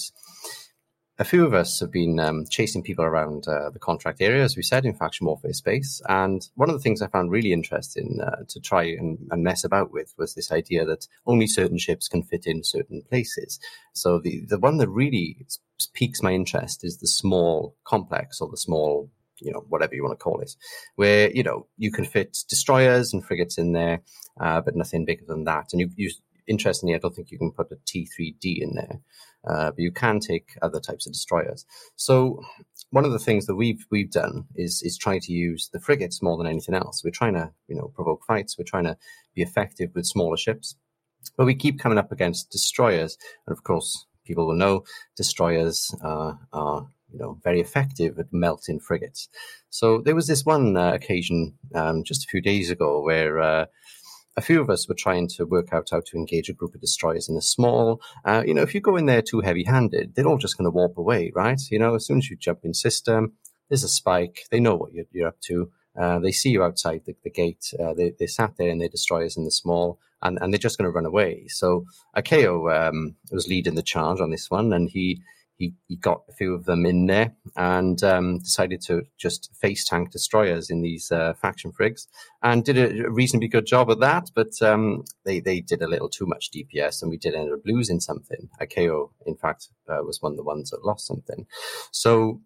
a few of us have been um, chasing people around uh, the contract area, as we said, in faction warfare space. And one of the things I found really interesting uh, to try and, and mess about with was this idea that only certain ships can fit in certain places. So the, the one that really piques my interest is the small complex or the small, you know, whatever you want to call it, where, you know, you can fit destroyers and frigates in there, uh, but nothing bigger than that. And you, you interestingly, I don't think you can put a T3D in there, uh, but you can take other types of destroyers. So one of the things that we've we've done is is try to use the frigates more than anything else. We're trying to you know provoke fights. We're trying to be effective with smaller ships, but we keep coming up against destroyers, and of course, people will know destroyers uh, are you know very effective at melting frigates. So there was this one uh, occasion um, just a few days ago where. Uh, a few of us were trying to work out how to engage a group of destroyers in a small. Uh, you know, if you go in there too heavy-handed, they're all just going to warp away, right? You know, as soon as you jump in system, there's a spike. They know what you're, you're up to. Uh, they see you outside the, the gate. Uh, they, they sat there and their destroyers in the small, and, and they're just going to run away. So Akeo um, was leading the charge on this one, and he he, he got a few of them in there and um, decided to just face tank destroyers in these uh, faction frigs and did a reasonably good job at that. But um, they they did a little too much DPS, and we did end up losing something. Akeo, in fact, uh, was one of the ones that lost something. So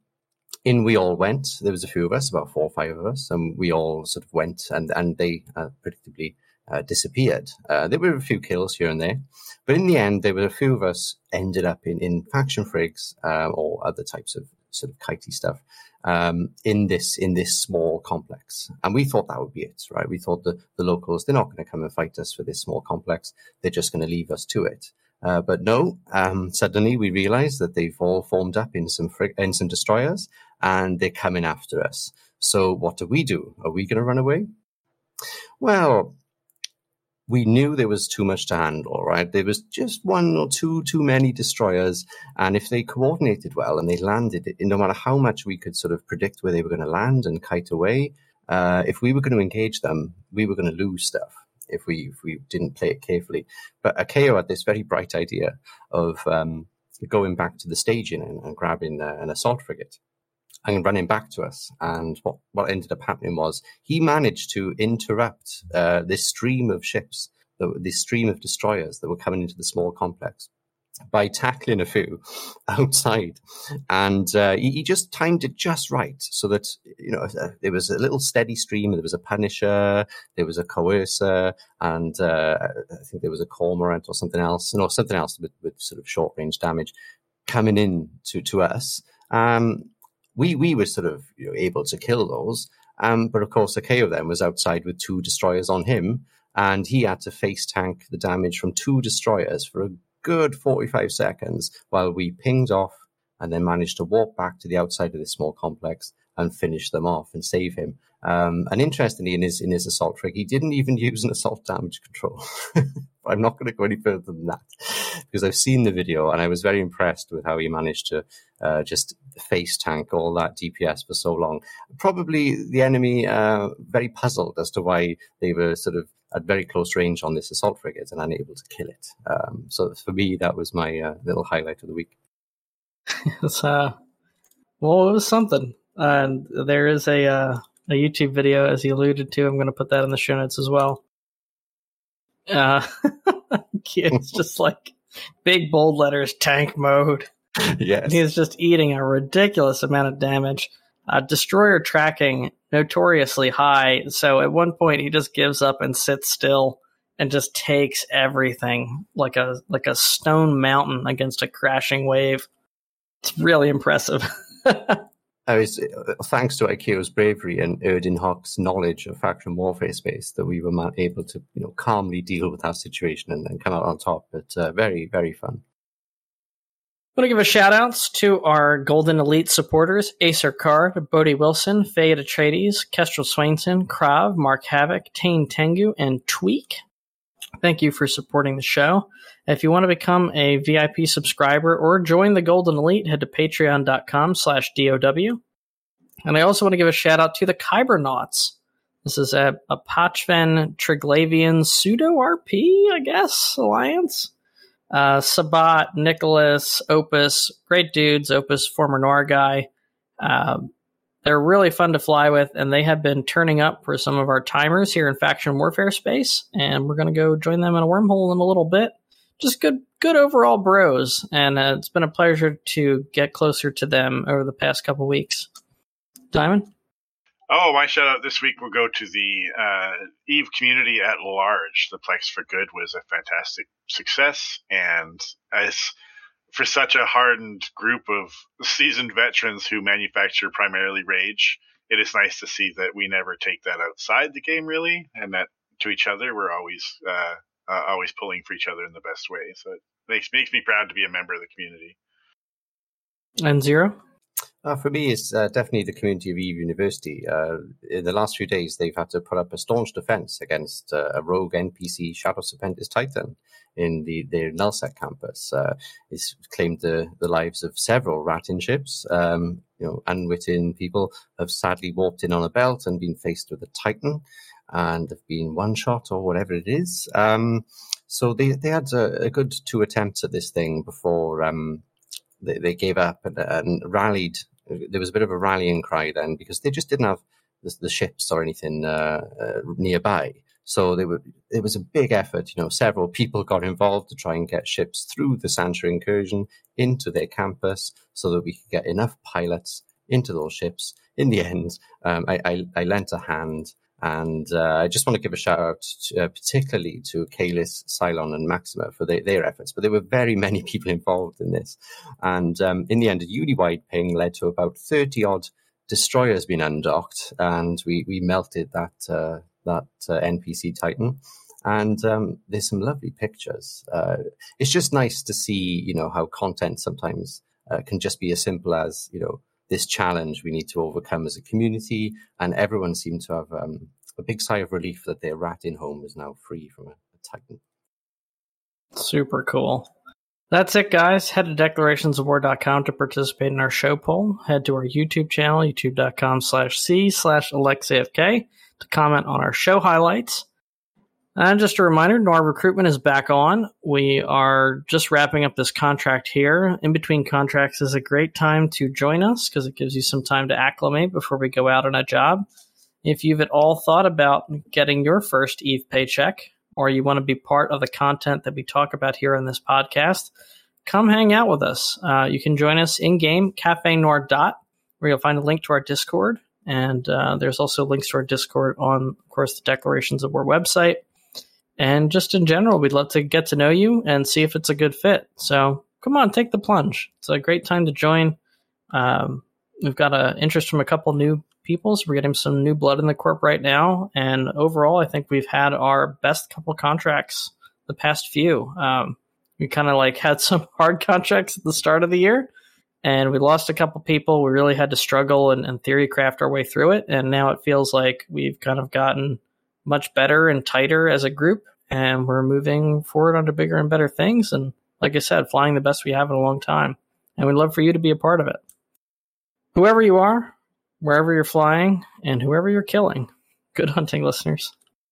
in we all went. There was a few of us, about four or five of us, and we all sort of went, and and they uh, predictably uh, disappeared. Uh, there were a few kills here and there, but in the end, there were a few of us ended up in in faction frigs uh, or other types of sort of kitey stuff um, in this in this small complex, and we thought that would be it, right? We thought the the locals they're not going to come and fight us for this small complex; they're just going to leave us to it. Uh, but no, um, suddenly we realized that they've all formed up in some frig- in some destroyers, and they're coming after us. So what do we do? Are we going to run away? Well, we knew there was too much to handle, right? There was just one or two too many destroyers, and if they coordinated well and they landed, no matter how much we could sort of predict where they were going to land and kite away, uh, if we were going to engage them, we were going to lose stuff if we if we didn't play it carefully. But Akeo had this very bright idea of um, going back to the staging and, and grabbing uh, an assault frigate and running back to us. And what, what ended up happening was he managed to interrupt uh, this stream of ships, the, this stream of destroyers that were coming into the small complex by tackling a few outside. And uh, he, he just timed it just right so that, you know, uh, there was a little steady stream, there was a Punisher, there was a Coercer, and uh, I think there was a Cormorant or something else, no, something else with, with sort of short range damage coming in to, to us. Um, we we were sort of you know, able to kill those. Um, but of course, Akeo then was outside with two destroyers on him, and he had to face tank the damage from two destroyers for a good 45 seconds while we pinged off and then managed to walk back to the outside of this small complex and finish them off and save him. Um, and interestingly, in his in his assault frig, he didn't even use an assault damage control. I'm not going to go any further than that because I've seen the video and I was very impressed with how he managed to uh, just face tank all that DPS for so long. Probably the enemy uh, very puzzled as to why they were sort of at very close range on this assault frigate and unable to kill it. Um, so for me, that was my uh, little highlight of the week. It's uh, well, it was something. And there is a uh, a YouTube video, as he alluded to. I'm going to put that in the show notes as well. Uh, it's just like big bold letters, tank mode. yes. He's just eating a ridiculous amount of damage. Uh, destroyer tracking notoriously high, so at one point he just gives up and sits still and just takes everything like a like a stone mountain against a crashing wave. It's really impressive. Was thanks to IKEO's bravery and Erdin Hock's knowledge of faction warfare space that we were able to, you know, calmly deal with our situation and, and come out on top. But uh, very, very fun. I want to give a shout outs to our Golden Elite supporters Acer Card, Bodie Wilson, Faye Atreides, Kestrel Swainson, Krav, Mark Havoc, Tane Tengu, and Tweak. Thank you for supporting the show. If you want to become a VIP subscriber or join the Golden Elite, head to patreon.com slash DOW. And I also want to give a shout out to the Kybernauts. This is a, a Pochven Triglavian pseudo RP, I guess, alliance. Uh, Sabat, Nicholas, Opus, great dudes. Opus, former Noir guy. Uh, they're really fun to fly with, and they have been turning up for some of our timers here in Faction Warfare space. And we're going to go join them in a wormhole in a little bit. Just good, good overall bros, and uh, it's been a pleasure to get closer to them over the past couple weeks. Diamond. Oh, my shout out this week will go to the uh, Eve community at large. The Plex for Good was a fantastic success, and as for such a hardened group of seasoned veterans who manufacture primarily Rage, it is nice to see that we never take that outside the game, really, and that to each other we're always uh, uh, always pulling for each other in the best way. So it makes makes me proud to be a member of the community. And zero. Uh, for me, it's uh, definitely the community of Eve University. Uh, in the last few days, they've had to put up a staunch defense against uh, a rogue NPC Shadow Serpentis Titan in the their Nullsec campus. Uh, it's claimed the, the lives of several ratting ships. Um, you know, unwitting people have sadly walked in on a belt and been faced with a Titan and they've been one shot or whatever it is. Um, so they, they had a, a, good two attempts at this thing before um, they, they, gave up and, and, rallied. There was a bit of a rallying cry then because they just didn't have the, the ships or anything uh, uh, nearby. So they were, it was a big effort. You know, several people got involved to try and get ships through the Sansha incursion into their campus so that we could get enough pilots into those ships. In the end, um, I, I, I, lent a hand. And uh, I just want to give a shout out to, uh, particularly to Kalis, Cylon, and Maxima for their, efforts. But there were very many people involved in this. And um, in the end, a UD-wide ping led to about 30 odd destroyers being undocked. And we, we melted that uh, that uh, NPC Titan. And um, there's some lovely pictures. Uh, it's just nice to see, you know, how content sometimes uh, can just be as simple as, you know, this challenge we need to overcome as a community. And everyone seemed to have um, a big sigh of relief that their rat in home is now free from a, a Titan. Super cool. That's it, guys. Head to declarationsofwar.com to participate in our show poll. Head to our YouTube channel, youtube.com slash C slash AlexAFK to comment on our show highlights. And just a reminder, Noir Recruitment is back on. We are just wrapping up this contract here. In between contracts is a great time to join us because it gives you some time to acclimate before we go out on a job. If you've at all thought about getting your first EVE paycheck, or you want to be part of the content that we talk about here on this podcast, come hang out with us. Uh, you can join us in game, Cafe Dot, where you'll find a link to our Discord. And uh, there's also links to our Discord on, of course, the Declarations of War website. And just in general, we'd love to get to know you and see if it's a good fit. So come on, take the plunge. It's a great time to join. Um, we've got an interest from a couple new people, so we're getting some new blood in the corp right now. And overall, I think we've had our best couple contracts the past few. Um, we kind of like had some hard contracts at the start of the year, and we lost a couple people. We really had to struggle and, and theory craft our way through it. And now it feels like we've kind of gotten much better and tighter as a group, and we're moving forward onto bigger and better things. And like I said, flying the best we have in a long time. And we'd love for you to be a part of it. Whoever you are, wherever you're flying, and whoever you're killing, good hunting, listeners.